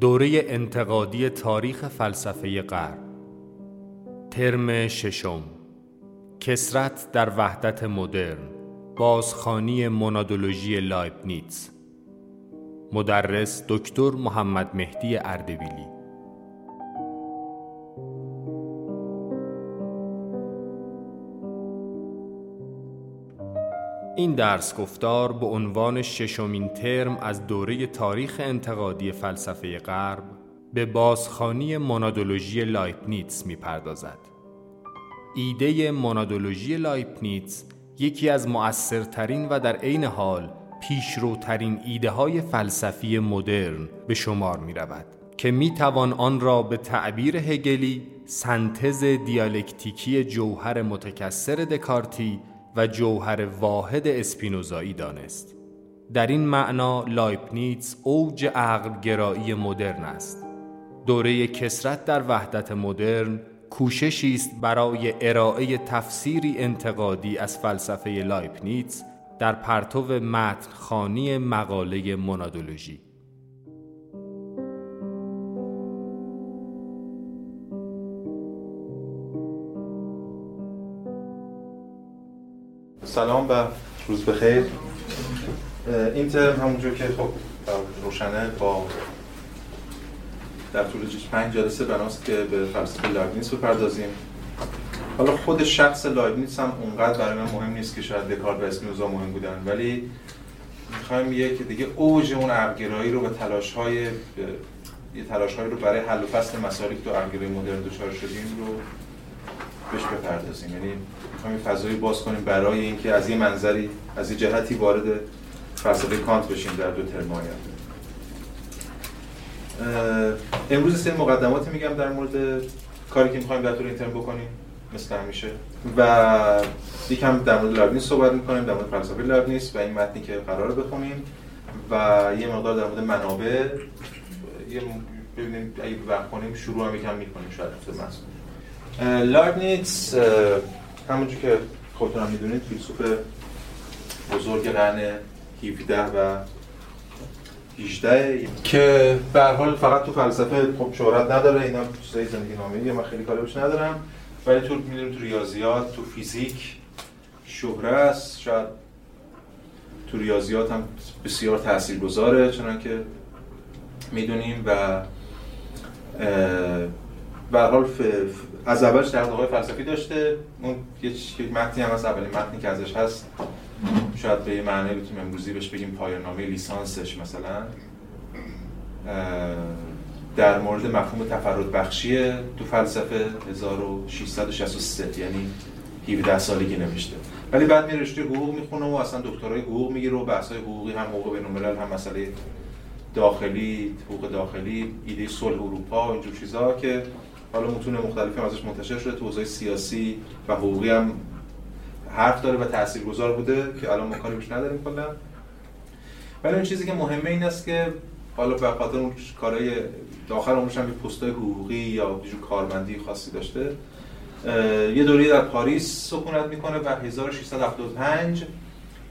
دوره انتقادی تاریخ فلسفه غرب. ترم ششم. کسرت در وحدت مدرن. بازخانی منادولوژی لایبنیتز مدرس دکتر محمد مهدی اردبیلی. این درس گفتار به عنوان ششمین ترم از دوره تاریخ انتقادی فلسفه غرب به بازخوانی مونادولوژی لایبنیتس می‌پردازد. ایده مونادولوژی لایبنیتس یکی از مؤثرترین و در عین حال پیشروترین ایده های فلسفی مدرن به شمار می رود که می توان آن را به تعبیر هگلی سنتز دیالکتیکی جوهر متکثر دکارتی و جوهر واحد اسپینوزایی دانست. در این معنا لایبنیتس اوج عقل گرایی مدرن است. دوره کثرت در وحدت مدرن کوششی است برای ارائه تفسیری انتقادی از فلسفه لایبنیتس در پرتو متن خوانی مقاله مونادولوژی. سلام و روز بخیر. این ترم همونجور که خب روشنه با در طول پنج جلسه بناست که به فلسفه لایبنیتس بپردازیم. حالا خود شخص لایبنیتس هم اونقدر برای من مهم نیست که شاید دکارت و اسپینوزا مهم بودن ولی می‌خوایم یه که دیگه اوج اون عقلگرایی رو به تلاش های یه تلاش رو برای حل و فصل مسائلی تو عقلگرایی مدرن دچار شدیم رو بهش بپردازیم. یعنی می‌خوایم فضایی باز کنیم برای اینکه از یه منظری از یه جهتی وارد فلسفه کانت بشیم در دو ترم آینده امروز سه مقدماتی میگم در مورد کاری که می‌خوایم در طول این ترم بکنیم مثل همیشه. و یکم در مورد لابنیس صحبت می‌کنیم در مورد فلسفه لابنیس و این متنی که قرار بخونیم. و یه مقدار در مورد منابع یه ببینیم اگه وقت کنیم شروع هم یکم می‌کنیم شاید تو لایبنیتس همونجور که خودتون هم می‌دونید فیلسوف بزرگ قرن 17 و 18 که به حال فقط تو فلسفه خب شهرت نداره اینا چیزای زندگی نامه من خیلی کاری بهش ندارم. ولی تو می‌دونیم تو ریاضیات تو فیزیک شهره است شاید تو ریاضیات هم بسیار تاثیرگذاره چنان که می‌دونیم و به حال از اولش های فلسفی داشته. اون یک متنی هم از اولین متنی که ازش هست. شاید به یه معنی بتونیم امروزی بهش بگیم پایان‌نامه لیسانسش مثلا. در مورد مفهوم تفرد بخشی تو فلسفه 1663 یعنی 17 سالگی نوشته. ولی بعد میره رشته حقوق می‌خونه و اصلا دکترای حقوق می‌گیره و بحث‌های حقوقی هم حقوق بین‌الملل هم مسئله داخلی حقوق داخلی ایده صلح اروپا و اینجور چیزا که حالا متون مختلفی ازش منتشر شده تو سیاسی و حقوقی هم حرف داره و تاثیرگذار بوده که الان ما کاری نداریم کلا. ولی اون چیزی که مهمه این است که حالا به خاطر اون کارهای داخل عمرش هم پستای حقوقی یا جو کارمندی خاصی داشته. یه دوره در پاریس سکونت می‌کنه و 1675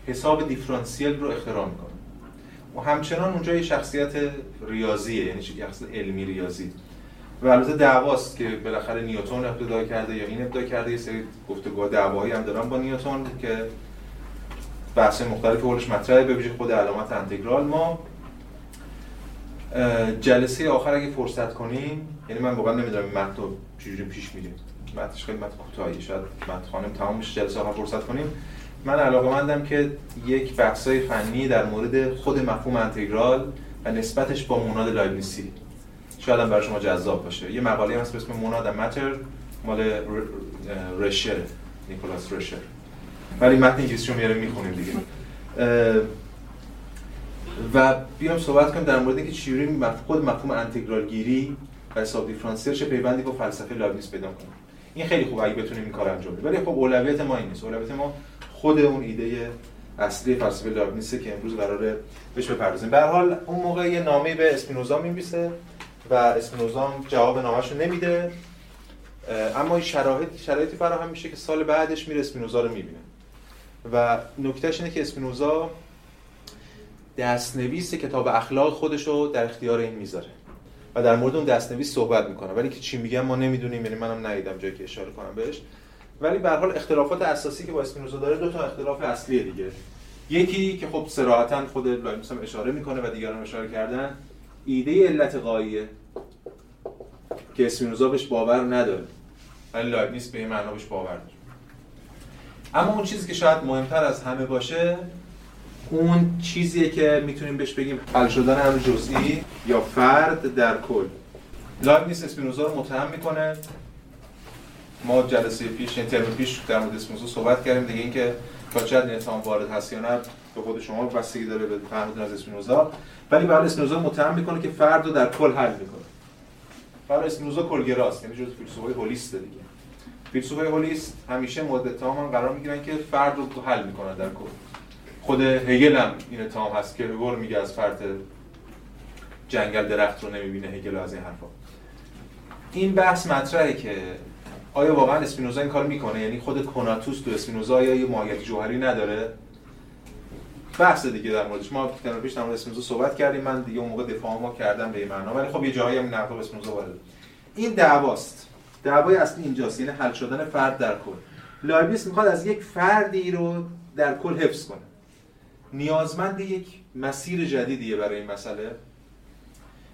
حساب دیفرانسیل رو اختراع می‌کنه. و همچنان اونجا یه شخصیت ریاضیه یعنی شخصیت علمی ریاضی. و البته دعواست که بالاخره نیوتن ابتدا کرده یا این ابتدا کرده یه سری گفتگو دعوایی هم دارن با نیوتن که بحث مختلف حولش مطرحه. به ویژه خود علامت انتگرال. ما جلسه آخر اگه فرصت کنیم یعنی من واقعا نمی‌دونم متن چجوری پیش میریم. متنش خیلی متن کوتاهی شاید متن خانم تمام جلسه آخر فرصت کنیم. من علاقه مندم که یک بحثای فنی در مورد خود مفهوم انتگرال و نسبتش با موناد لایبنیسی شاید هم برای شما جذاب باشه. یه مقاله هست به اسم موناد ماتر مال رشر نیکولاس رشر ولی متن انگلیسی رو میاره می‌خونیم دیگه. و بیام صحبت کنیم در مورد اینکه چجوری خود مفهوم انتگرال گیری و حساب دیفرانسیل چه پیوندی با فلسفه لابنیس پیدا کنه. این خیلی خوب اگه بتونیم این کار انجام بدیم. ولی خب اولویت ما این نیست. اولویت ما خود اون ایده اصلی فلسفه لابنیسه که امروز قراره بهش بپردازیم. به حال اون موقع یه نامه به اسپینوزا می‌نویسه. و اسپینوزا جواب نامش رو نمیده. اما شرایط شرایطی فراهم میشه که سال بعدش میره اسپینوزا رو می‌بینه. و نکتهش اینه که اسپینوزا دستنویس کتاب اخلاق خودش رو در اختیار این می‌ذاره و در مورد اون دستنویس صحبت می‌کنه. ولی که چی میگم ما نمی‌دونیم یعنی منم ندیدم جایی که اشاره کنم بهش. ولی به حال اختلافات اساسی که با اسپینوزا داره دو تا اختلاف اصلی دیگه. یکی که خب صراحتا خود لایبنیتس هم اشاره می‌کنه و دیگران اشاره کردن ایده علت غاییه. که اسپینوزا بهش باور نداره. ولی لایبنیتس به این معنا بهش باور داره اما اون چیزی که شاید مهمتر از همه باشه اون چیزیه که می‌تونیم بهش بگیم حل شدن امر جزئی یا فرد در کل. لایبنیتس اسپینوزا رو متهم می‌کنه. ما جلسه پیش این ترم پیش در مورد اسپینوزا صحبت کردیم. دیگه اینکه تا چقدر اتهام وارد هست یا نه به خود شما بستگی داره به فهمتون از اسپینوزا. ولی برای اسپینوزا متهم می‌کنه که فرد رو در کل حل می‌کنه. برای اسپینوزا کلگراست یعنی جزء فیلسوفای هولیست دیگه. فیلسوفای هولیست همیشه مورد اتهام هم قرار می‌گیرن که فرد رو حل می‌کنن در کل. خود هگل هم این اتهام هست که هگل میگه از فرد جنگل درخت رو نمی‌بینه هگل از این حرفا. این بحث مطرحه که آیا واقعا اسپینوزا این کار می‌کنه؟ یعنی خود کناتوس تو اسپینوزا یا یه ماهیت جوهری نداره؟ بحث دیگه در موردش. ما در پیش در مورد صحبت کردیم. من دیگه اون موقع دفاع ما کردم به این معنا. ولی خب یه جایی هم نقد اسپینوزا وارد این دعواست. دعوای اصلی اینجاست. یعنی حل شدن فرد در کل. لایبیس می‌خواد از یک فردی رو در کل حفظ کنه. نیازمند یک مسیر جدیدیه برای این مسئله.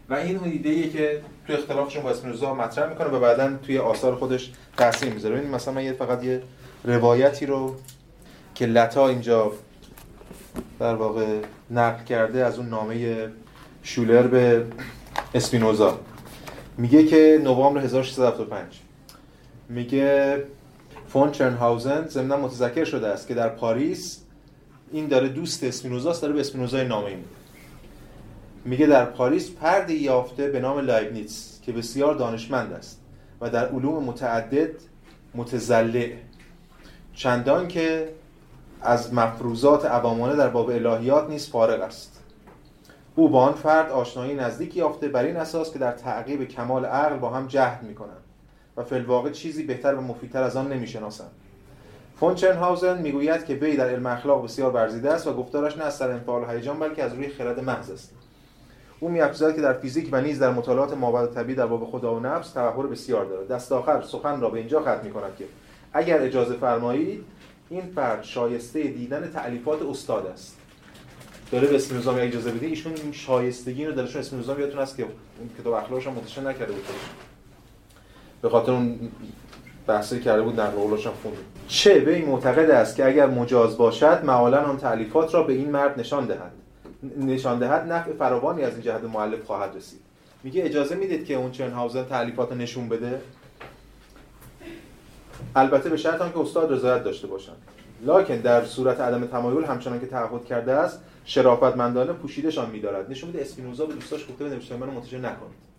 و این اون ایده که تو اختلافشون با اسپینوزا مطرح می‌کنه و بعدا توی آثار خودش تاثیر می‌ذاره. ببینید مثلا من یه فقط یه روایتی رو که لتا اینجا در واقع نقل کرده از اون نامه شولر به اسپینوزا. میگه که نوامبر 1675 میگه فون چرنهاوزن ضمن متذکر شده است که در پاریس این داره دوست اسپینوزاست داره به اسپینوزا نامه میده میگه در پاریس فردی یافته به نام لایبنیتس که بسیار دانشمند است و در علوم متعدد متضلع. چندان که از مفروضات عوامانه در باب الهیات نیز فارغ است. او با آن فرد آشنایی نزدیک یافته بر این اساس که در تعقیب کمال عقل با هم جهد می‌کنند و فی چیزی بهتر و مفیدتر از آن نمی‌شناسند. فون چرنهاوزن می‌گوید که وی در علم اخلاق بسیار ورزیده است و گفتارش نه از سر انفعال هیجان بلکه از روی خرد محض است. او میافزاید که در فیزیک و نیز در مطالعات مابعد طبیعی در باب خدا و نفس تبحر بسیار دارد. دست آخر سخن را به اینجا ختم می‌کند که اگر اجازه فرمایید این فرد شایسته دیدن تعلیفات استاد است. داره به اسم اجازه بده ایشون شایستگی رو درشون اسم نظام یادتون هست که کتاب اخلاقش هم منتشر نکرده بود. به خاطر اون بحثی کرده بود در قولش هم خونده چه به این معتقد است که اگر مجاز باشد معالا آن تعلیفات را به این مرد نشان دهد. نشان دهد نفع فراوانی از این جهت مؤلف خواهد رسید. میگه اجازه می‌دید که اون چرنهاوزن تعلیفات نشون بده؟ البته به شرط که استاد رضایت داشته باشند. لکن در صورت عدم تمایل همچنان که تعهد کرده است شرافتمندانه پوشیدشان میدارد. نشون میده اسپینوزا به دوستاش گفته نوشته منو منتشر نکنید.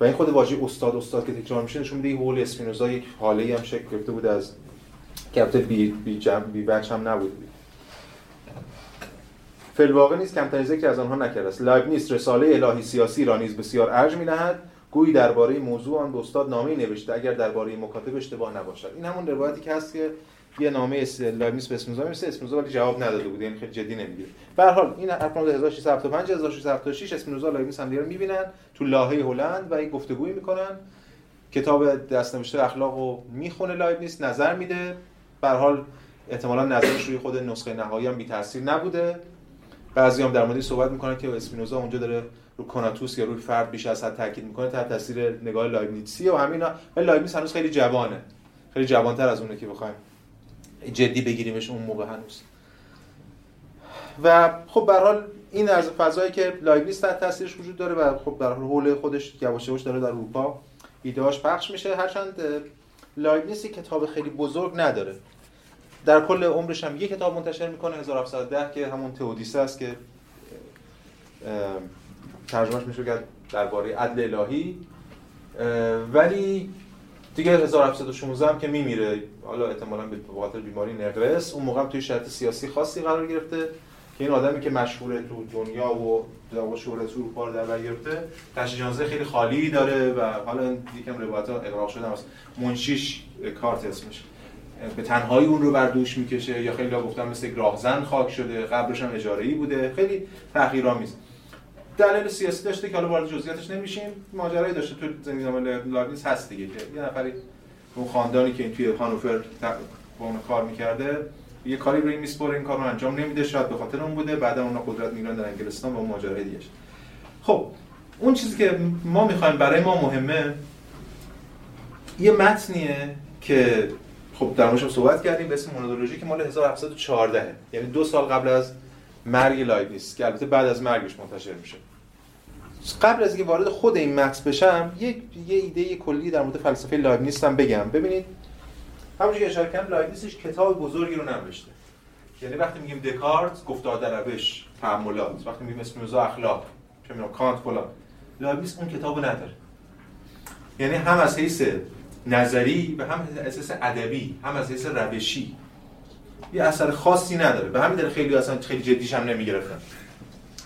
و این خود واژه استاد استاد که تکرار میشه نشون میده هول اسپینوزا یک حاله هم شکل گرفته بود از که بی بی جمع بی بچ هم نبود فل واقع نیست کمتری ذکر از آنها نکرده است. نیست رساله الهی سیاسی را نیز بسیار ارج می‌نهد گویی درباره موضوع آن به استاد نامه نوشته اگر درباره مکاتب اشتباه نباشد. این همون روایتی که هست که یه نامه لایبنیتس به اسپینوزا می‌رسه اسپینوزا ولی جواب نداده بود یعنی خیلی جدی نمی‌گیره. به هر حال این ارقام 1675 1676 اسپینوزا لایبنیتس هم دیگه می‌بینن تو لاهه هلند و این گفتگویی می‌کنن. کتاب دستنوشته اخلاق رو می‌خونه لایبنیتس نظر میده. به حال احتمالاً نظرش روی خود نسخه نهایی هم بی تاثیر نبوده. بعضی هم در موردی صحبت می‌کنن که اسپینوزا اونجا داره رو کناتوس یا روی فرد بیش از حد تاکید می‌کنه تحت تاثیر نگاه لایبنیتسی و همینا. ولی لایبنیتس هنوز خیلی جوانه. خیلی جوانتر از اونه که بخوایم جدی بگیریمش اون موقع هنوز. و خب به حال این از فضایی که لایبنیتس تحت تاثیرش وجود داره و خب در حول خودش یواش داره در اروپا ایدهاش پخش میشه. هرچند لایبنیتس کتاب خیلی بزرگ نداره. در کل عمرش هم یک کتاب منتشر می‌کنه 1710 که همون تئودیسه است که ترجمهش میشه کرد درباره عدل الهی. ولی دیگه 1716 هم که میمیره. حالا احتمالاً به خاطر بیماری نقرس اون موقع توی شرط سیاسی خاصی قرار گرفته که این آدمی که مشهور تو دنیا و در شهرت اروپا رو در بر گرفته تشجانزه خیلی خالی داره و حالا یکم روایت ها اقراق شده است. منشیش کارت اسمش به تنهایی اون رو بر دوش می‌کشه یا خیلی ها گفتن مثل راهزن خاک شده قبرش هم اجاره بوده. خیلی تحقیرآمیز دلیل سیاسی داشته که حالا وارد جزئیاتش نمیشیم. ماجرایی داشته تو زندگی نامه لاگنیس هست دیگه که یه نفری اون خاندانی که این توی هانوفر با کار می‌کرده یه کاری رو این میسپره این کار رو انجام نمیده شاید به خاطر اون بوده. بعدا اونا قدرت می‌گیرن در انگلستان و اون ماجرای دیگه خب اون چیزی که ما می‌خوایم برای ما مهمه یه متنیه که خب در موردش صحبت کردیم به اسم مونودولوژی که مال 1714 یعنی دو سال قبل از مرگ لایبنیتس که البته بعد از مرگش منتشر میشه. قبل از اینکه وارد خود این متن بشم یه یه ایده کلی در مورد فلسفه لایبنیتس هم بگم. ببینید همونجوری که اشاره کردم لایبنیتس کتاب بزرگی رو نوشته یعنی وقتی میگیم دکارت گفتار روش تأملات وقتی میگیم اسپینوزا اخلاق. چه می‌دونم کانت فلان. لایبنیتس اون کتابو نداره. یعنی هم از حیث نظری و هم از حیث ادبی هم از حیث روشی. یه اثر خاصی نداره. به همین دلیل خیلی اصلا خیلی جدیش هم نمی‌گرفتن.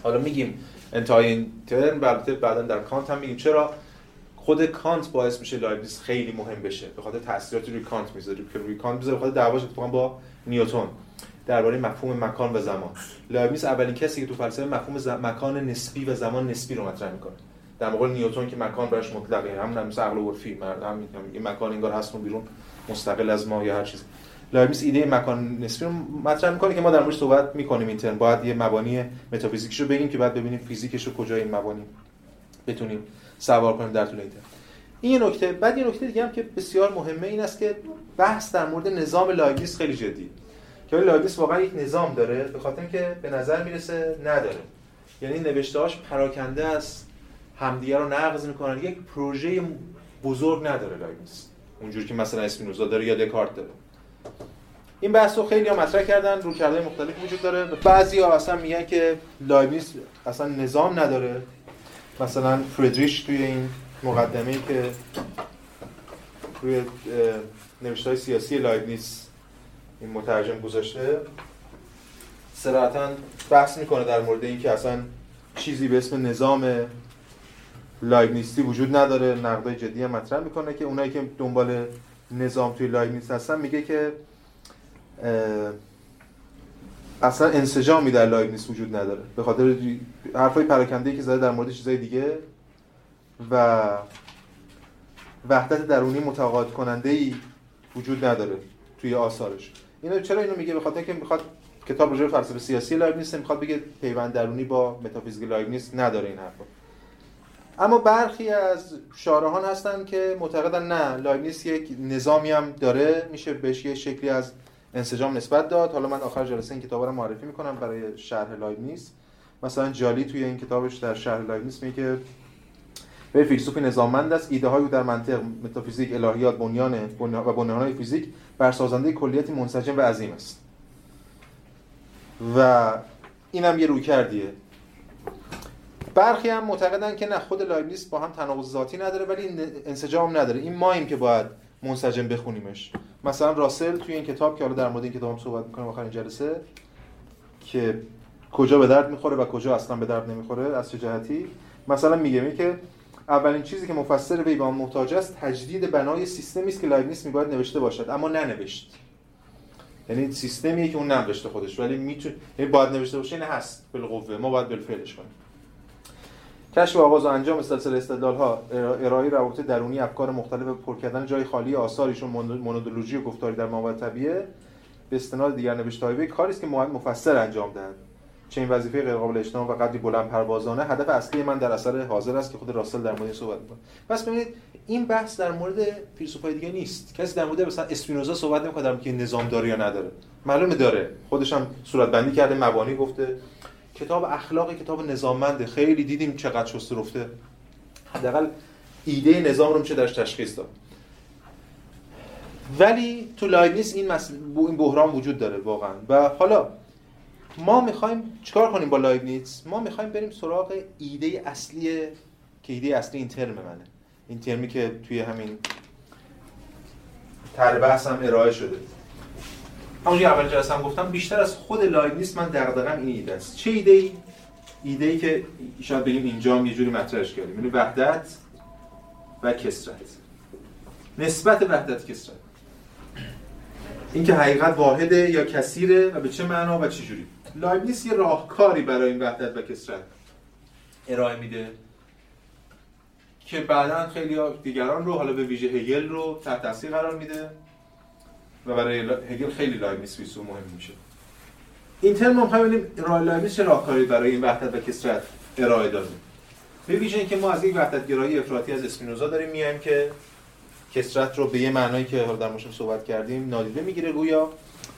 حالا میگیم انتهای این ترم البته بعدا در کانت هم میگیم. چرا؟ خود کانت باعث میشه لایبنیتس خیلی مهم بشه. به خاطر تاثیراتی روی کانت می‌ذاره. که روی کانت می‌ذاره به خاطر دعواش اتفاقا با نیوتن. درباره مفهوم مکان و زمان. لایبنیتس اولین کسی که تو فلسفه مفهوم مکان نسبی و زمان نسبی رو مطرح می‌کنه. در مقابل نیوتن که مکان براش مطلقه. هم مثل عقل عرفی. هم مکان انگار هست بیرون مستقل از ما یا هر چیزی. لایبنیتس ایده مکان نسبی رو مطرح می‌کنه که ما در موردش صحبت می‌کنیم این ترم. باید یه مبانی متافیزیکش رو بگیم که بعد ببینیم فیزیکش رو کجای این مبانی بتونیم سوار کنیم در طول این ترم. این نکته. بعد یه نکته دیگه هم که بسیار مهمه این است که بحث در مورد نظام لایبنیتس خیلی جدی. که لایبنیتس واقعا یک نظام داره به خاطر اینکه به نظر می‌رسه نداره. یعنی نوشتهاش پراکنده است همدیگه رو نقض می‌کنن. یک پروژه بزرگ نداره لایبنیتس اونجوری که مثلا اسپینوزا داره یا دکارت داره. این بحث رو خیلی ها مطرح کردن رویکردهای مختلف وجود داره. بعضی ها اصلا میگن که لایبنیتس اصلا نظام نداره. مثلا فردریش توی این مقدمه ای که روی نوشته های سیاسی لایبنیتس این مترجم گذاشته صراحتا بحث می‌کنه در مورد اینکه اصلا چیزی به اسم نظام لایبنیتسی وجود نداره. نقدای جدی هم مطرح می‌کنه که اونایی که دنبال نظام توی لایبنیتس هستن میگه که اصلا انسجامی در لایبنیتس وجود نداره. به خاطر حرفای پراکنده که زده در مورد چیزای دیگه و وحدت درونی متقاعد کننده ای وجود نداره توی آثارش. اینو چرا اینو میگه؟ به خاطر که می‌خواد کتاب راجع فلسفه سیاسی لایبنیتس می‌خواد بگه پیوند درونی با متافیزیک لایبنیتس نداره این حرفا. اما برخی از شارحان هستن که معتقدن نه لایبنیتس یک نظامی هم داره میشه بهش یه شکلی از انسجام نسبت داد. حالا من آخر جلسه این کتاب رو معرفی می‌کنم برای شرح لایبنیتس. مثلا جالی توی این کتابش در شرح لایبنیتس میگه که به فیلسوف نظاممند است. ایده های در منطق متافیزیک الهیات بنیان و بنیانهای فیزیک بر سازنده کلیتی منسجم و عظیم است. و اینم یه روی کردیه. برخی هم معتقدن که نه خود لایبنیتس با هم تناقض ذاتی نداره ولی انسجام نداره. این ماییم که باید منسجم بخونیمش. مثلا راسل توی این کتاب که حالا در مورد این کتاب هم صحبت می‌کنیم آخرین جلسه که کجا به درد می‌خوره و کجا اصلا به درد نمی‌خوره از چه جهتی؟ مثلا میگه می که اولین چیزی که مفسر وی به محتاج است تجدید بنای سیستمی است که لایبنیتس میباید نوشته باشد اما ننوشت یعنی سیستمیه که اون ننوشته خودش ولی می‌تونه یعنی باید نوشته باشه این هست بالقوه. ما باید بالفعلش کنیم. کشف آغاز و انجام سلسله استدلال ها ارائه روابط درونی افکار مختلف پر کردن جای خالی آثاریشون مونودولوژی و گفتاری در ماورا طبیعه به استناد دیگر نوشته کاری است که مفسر انجام چه این وظیفه غیر قابل اجتناب و قدری بلند پروازانه هدف اصلی من در اثر حاضر است که خود راسل در مورد صحبت می‌کنه. پس ببینید این بحث در مورد فیلسوفای دیگه نیست. کسی در مورد مثلا اسپینوزا صحبت نمی‌کنه که نظام داره یا نداره. معلومه داره. خودش هم صورت بندی کرده مبانی گفته. کتاب اخلاق کتاب نظاممنده. خیلی دیدیم چقدر شسته رفته. حداقل ایده نظام رو میشه درش تشخیص داد. ولی تو لایبنیتس این مس... این بحران وجود داره واقعا. و حالا ما می‌خوایم چیکار کنیم با لایبنیتس ما می‌خوایم بریم سراغ ایده اصلی که ایده اصلی این ترم منه. این ترمی که توی همین طرح بحث ارائه شده. همونجوری اول جلسه هم گفتم بیشتر از خود لایبنیتس من دغدغه‌م این ایده است. چه ایده ای؟ ایده ای که شاید بگیم اینجا هم یه جوری مطرحش کردیم. یعنی وحدت و کثرت. نسبت وحدت کثرت. اینکه حقیقت واحده یا کثیره و به چه معنا و چه جوری. لایبنیتس یه راهکاری برای این وحدت و کثرت ارائه میده که بعدا خیلی دیگران رو حالا به ویژه هگل رو تحت تاثیر قرار میده. و برای هگل خیلی لایبنیتس فیلسوف مهم میشه. این ترم می‌خوایم ببینیم راه لایبنیتس چه راهکاری برای این وحدت و کثرت ارائه داده به ویژه اینکه ما از یک وحدت گرایی افراطی از اسپینوزا داریم میایم که کثرت رو به یه معنایی که حالا در موردش صحبت کردیم نادیده می‌گیره گویا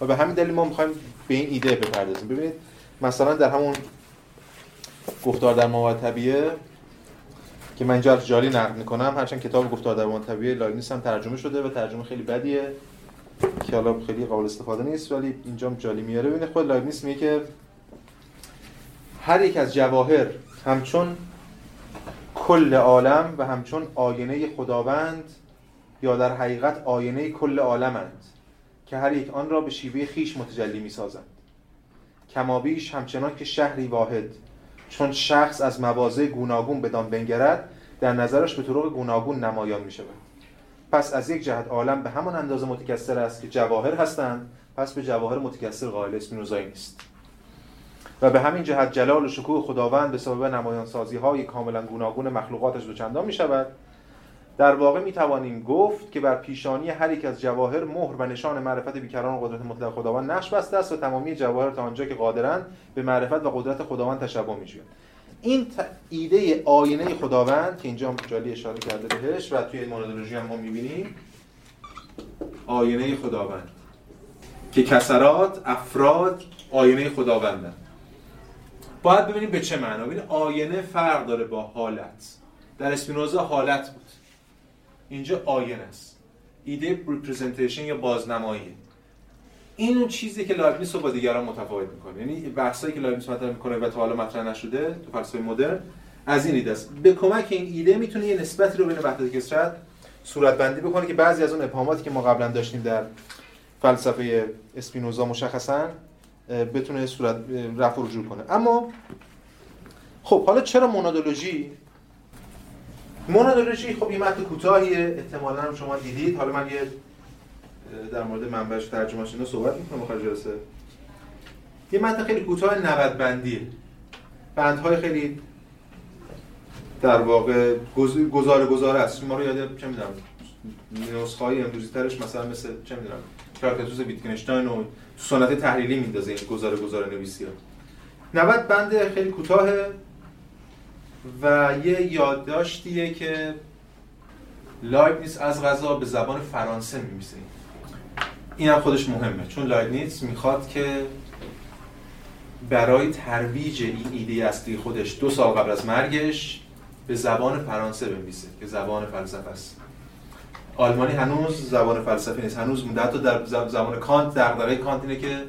و به همین دلیل ما می‌خوایم به این ایده بپردازیم. ببینید مثلا در همون گفتار در مابعدالطبیعه که من جالی نقل می‌کنم هرچند کتاب گفتار در مابعدالطبیعه لایبنیتس هم ترجمه شده و ترجمه خیلی بدیه. که حالا خیلی قابل استفاده نیست ولی اینجا جالی میاره. ببینید خود لایبنیتس میگه که هر یک از جواهر همچون کل عالم و همچون آینه خداوند یا در حقیقت آینه کل عالمند که هر یک آن را به شیوه خیش متجلی می سازند کمابیش همچنان که شهری واحد چون شخص از مواضع گوناگون بدان بنگرد در نظرش به طرق گوناگون نمایان می شود پس از یک جهت عالم به همان اندازه متکثر است که جواهر هستند پس به جواهر متکثر قائل اسپینوزایی نیست. و به همین جهت جلال و شکوه خداوند به سبب نمایان سازی های کاملا گوناگون مخلوقاتش دوچندان می شود در واقع می توانیم گفت که بر پیشانی هر یک از جواهر مهر و نشان معرفت بیکران و قدرت مطلق خداوند نقش بسته است و تمامی جواهر تا آنجا که قادرند به معرفت و قدرت خداوند تشبه می‌جویند این ایده آینه خداوند که اینجا جالی اشاره کرده بهش و توی مونادولوژی هم ما می‌بینیم آینه خداوند. که کثرات افراد آینه خداوندن. باید ببینیم به چه معنا. ببینید آینه فرق داره با حالت. در اسپینوزا حالت بود. اینجا آینه است. ایده representation یا بازنمایی. این اون چیزی که لایبنیتس رو با دیگران متفاوت می‌کنه. یعنی بحثایی که لایبنیتس مطرح می‌کنه و تا حالا مطرح نشده تو فلسفه مدرن از این ایده است. به کمک این ایده می‌تونه یه نسبتی رو بین وحدت کثرت صورت بندی بکنه که بعضی از اون ابهاماتی که ما قبلا داشتیم در فلسفه اسپینوزا مشخصا بتونه صورت رفع رجوع کنه. اما خب حالا چرا مونادولوژی؟ مونادولوژی خب یه متن کوتاهیه. احتمالاً شما دیدید. حالا من یه در مورد منبعش ترجمهش اینا صحبت می‌کنم آخر جلسه. یه متن خیلی کوتاه 90 بندیه بندهای خیلی در واقع گزاره گزاره است. ما رو یاد چه می‌دونم نسخه های امروزی ترش مثلا مثل چه می‌دونم تراکتاتوس ویتگنشتاین و سنت تحلیلی میندازه این گزاره گزاره نویسی ها 90 بند خیلی کوتاه و یه یادداشتیه که لایبنیتس از قضا به زبان فرانسه می‌نویسه این هم خودش مهمه. چون لایبنیتس می‌خواد که برای ترویج این ایده اصلی خودش دو سال قبل از مرگش به زبان فرانسه بنویسه که زبان فلسفه است. آلمانی هنوز زبان فلسفه نیست. هنوز مونده. حتی در زبان کانت دغدغه کانت اینه که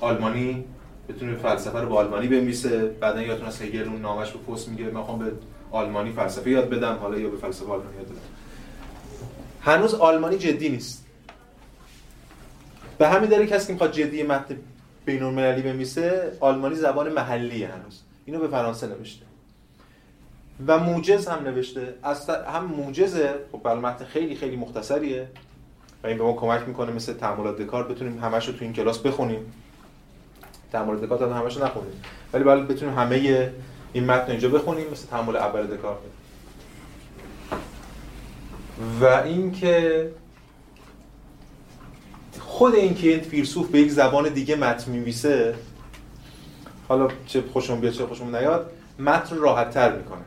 آلمانی بتونه فلسفه رو به آلمانی بنویسه. بعدا یادتون از هگل اون نامش به پست میگه من خوام به آلمانی فلسفه یاد بدم. حالا یا به فلسفه آلمانی یاد بدم. هنوز آلمانی جدی نیست. به همین دلیل کسی که می‌خواد جدی متن بین المللی بنویسه آلمانی زبان محلی هنوز. اینو به فرانسه نوشته. و موجز هم نوشته. از هم موجزه. خب بله متن خیلی خیلی مختصریه. و این به ما کمک می‌کنه مثل تعاملات دکار بتونیم همش رو تو این کلاس بخونیم. تعامل دکارت هم همش نخونیم. ولی باید بتونیم همه این متن اینجا بخونیم مثل تعامل اول دکارت. و اینکه خود اینکه این فیلسوف به یک زبان دیگه متن میویسه حالا چه خوشم بیاد چه خوشم نیاد متن راحت تر می‌کنه.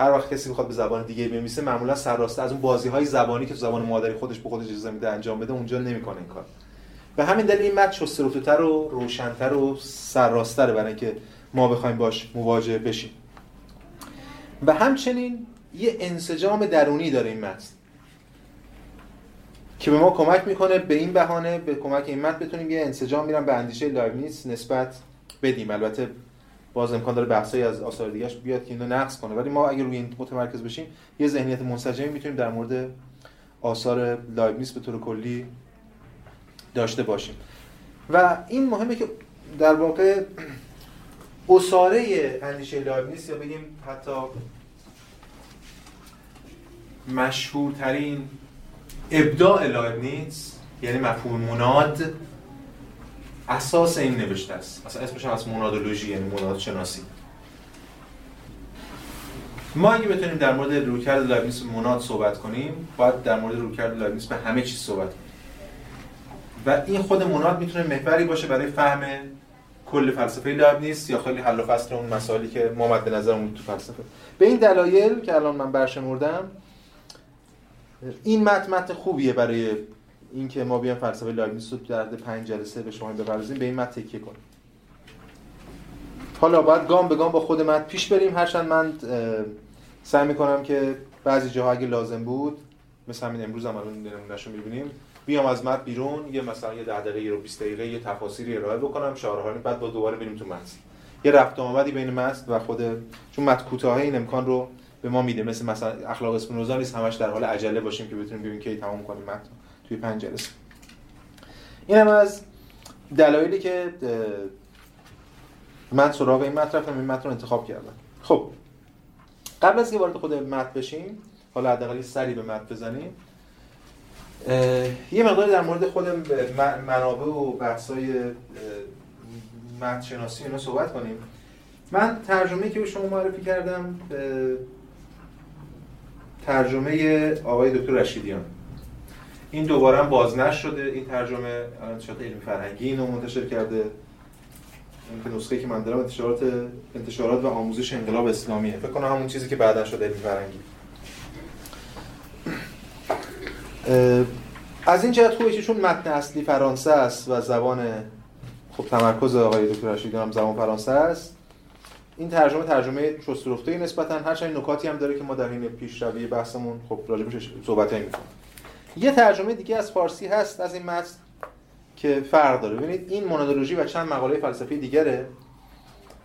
هر وقت کسی می‌خواد به زبان دیگه بنویسه معمولا سرراسته از اون بازی های زبانی که تو زبان مادری خودش به خودش اجازه میده انجام بده اونجا نمی‌کنه این کار. به همین دلیل این متن شسترفتر و روشنتر و سرراستره برای اینکه ما بخوایم باش مواجه بشیم. و همچنین یه انسجام درونی داره این متن. که به ما کمک می‌کنه به این بهانه به کمک این متن بتونیم یه انسجامی رو به اندیشه لایبنیتس نسبت بدیم. البته باز امکان داره بحثایی از آثار دیگهش بیاد که اینو نقص کنه. ولی ما اگر روی این متمرکز بشیم یه ذهنیت منسجمی می‌تونیم در مورد آثار لایبنیتس به طور کلی داشته باشیم. و این مهمه که در واقع عصاره اندیشه لایبنیتس یا بگیم حتی مشهورترین ابداع لایبنیتس یعنی مفهوم مناد اساس این نوشته است. اصلا اسمش هم هست منادولوژی یعنی مناد شناسی ما اگه بتونیم در مورد رویکرد لایبنیتس مناد صحبت کنیم باید در مورد رویکرد لایبنیتس به همه چیز صحبت کنیم. و این خود مناد می‌تونه محوری باشه برای فهم کل فلسفه لایبنیتس یا خیلی حل و فصل اون مسائلی که ما مد نظرمون تو فلسفه. به این دلایل که الان من برشمردم این متن متن خوبیه برای اینکه ما بیایم فلسفه لایبنیتس رو در پنج جلسه به شما بپردازیم به این متن تکیه کنیم. حالا باید گام به گام با خود متن پیش بریم. هرچند من سعی می‌کنم که بعضی جاها اگه لازم بود مثل همین امروز هم الان نمونهشو می‌بینیم بیام از متن بیرون یه مثلا یه 10 دقیقه رو 20 دقیقه یه تفاصیلی ارائه بکنم شعارهایی بعد با دوباره بریم تو متن. یه رفت آمدی بین متن و خود چون متن کوتاه این امکان رو به ما میده. مثل مثلا اخلاق اسپینوزا نیست همش در حال عجله باشیم که بتونیم ببینیم کی تمام کنیم. متن توی پنج جلسه. این هم از دلایلی که من سراغ این متن رفتم این متن رو انتخاب کردم. خب قبل از اینکه وارد خود متن بشیم حالا حداقل سری به متن بزنیم. یه مقدار در مورد خود منابع و بحث‌های متن شناسی اینا صحبت کنیم. من ترجمه که به شما معرفی کردم ترجمه آقای دکتر رشیدیان. این دوباره هم بازنشر شده این ترجمه انتشارات علمی فرهنگی اینو منتشر کرده. این نسخه که من دارم انتشارات انتشارات و آموزش انقلاب اسلامیه. فکر کنم همون چیزی که بعدا شده علمی فرهنگی. از این جهت خوبه چون متن اصلی فرانسه است و زبان خب تمرکز آقای دکتر رشیدیان هم زبان فرانسه است این ترجمه ترجمه چسترفته نسبتا هرچند نکاتی هم داره که ما در این پیشروی بحثمون خب راجبش صحبت می‌کنیم یه ترجمه دیگه از فارسی هست از این متن که فرق داره. ببینید این مونادولوژی و چند مقاله فلسفی دیگره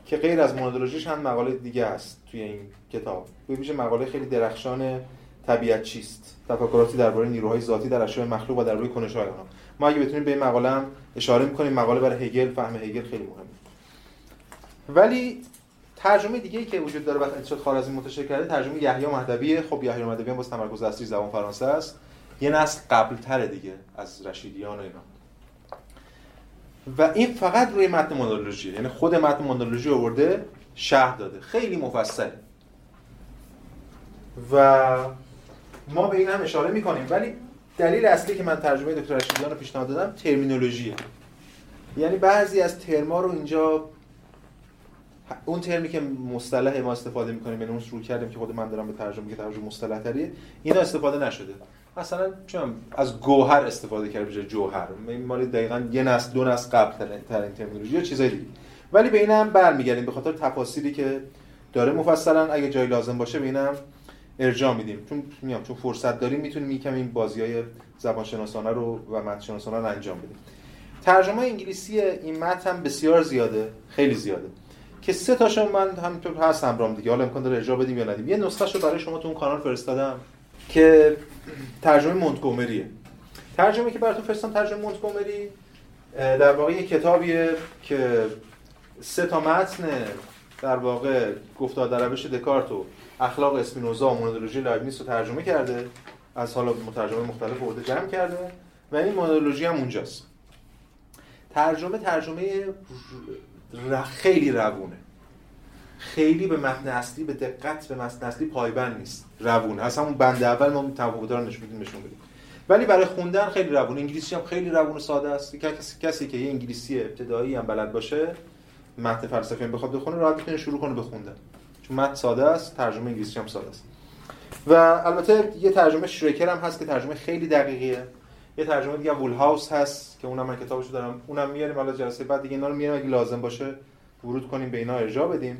که غیر از مونادولوژی چند مقاله دیگه هست توی این کتاب. میشه مقاله خیلی درخشان طبیعت چیست؟ تفکراتی درباره نیروهای ذاتی در اشیاء مخلوق و درباره کنش‌های آنها. ما اگه بتونیم به این مقاله هم اشاره می‌کنیم مقاله برای هگل فهم هگل خیلی مهمه. ولی ترجمه دیگه ای که وجود داره وقتی انتشارات خارزمی منتشر کرده ترجمه یحیی مهدوی خب یحیی مهدوی هم باز تمرکز اصلی زبان فرانسه است. یه نسل قبل تره دیگه از رشیدیان و اینا و این فقط روی متن مونولوژی یعنی خود متن مونولوژی آورده شرح داده. خیلی مفصل. و ما به این هم اشاره می‌کنیم. ولی دلیل اصلی که من ترجمه دکتر رشیدیان رو پیشنهاد دادم ترمینولوژیه. یعنی بعضی از ترما رو اینجا اون ترمی که مصطلح ما استفاده می‌کنیم یعنی اون شروع کردیم که خود من دارم به ترجمه که ترجمه مصطلح تریه اینا استفاده نشده. مثلا چون از گوهر استفاده کرد به جوهر. مال دقیقا یه نسل دو نسل قبل تر این ترمینولوژی یا چیزای دیگه. ولی به اینم برمیگردیم به خاطر تفاصیلی که داره. مفصلا اگه جای لازم باشه به اینم ارجاع میدیم. چون میام چون فرصت داریم می‌تونیم یکم این بازیای زبان شناسانه رو و متن شناسانه انجام بدیم. ترجمه انگلیسی این متن بسیار زیاده خیلی زیاده. که سه تاشون من همینطور هست همرام دیگه. حالا امکان داره ارجاع بدیم یا ندیم. یه نسخه رو برای شما تو اون کانال فرستادم که ترجمه مونتگومریه. ترجمه که براتون فرستم ترجمه مونتگومری در واقع یه کتابیه که سه تا متن در واقع گفتار در روش دکارت و اخلاق اسپینوزا و مونولوژی لایبنیتس رو ترجمه کرده. از حالا مترجمه مختلف ورده جمع کرده. و این مونولوژی هم اونجاست. ترجمه ترجمه خیلی روونه. خیلی به متن اصلی به دقت به متن اصلی پایبند نیست. روونه. اصلا اون بند اول ما تفاوت رو نشون بدیم نشون بدیم. ولی برای خوندن خیلی روون انگلیسی هم خیلی روون و ساده است. کسی کسی که یه انگلیسی ابتدایی هم بلد باشه متن فلسفی هم بخواد بخونه راحت می‌تونه شروع کنه به خوندن. چون متن ساده است ترجمه انگلیسی هم ساده است. و البته یه ترجمه شریکر هم هست که ترجمه خیلی دقیقیه. یه ترجمه دیگه وول هاوس هست که اونم من کتابشو دارم. اونم میاریم حالا جلسه بعد دیگه اینا رو میاریم. اگه لازم باشه ورود کنیم به اینا ارجاع بدیم.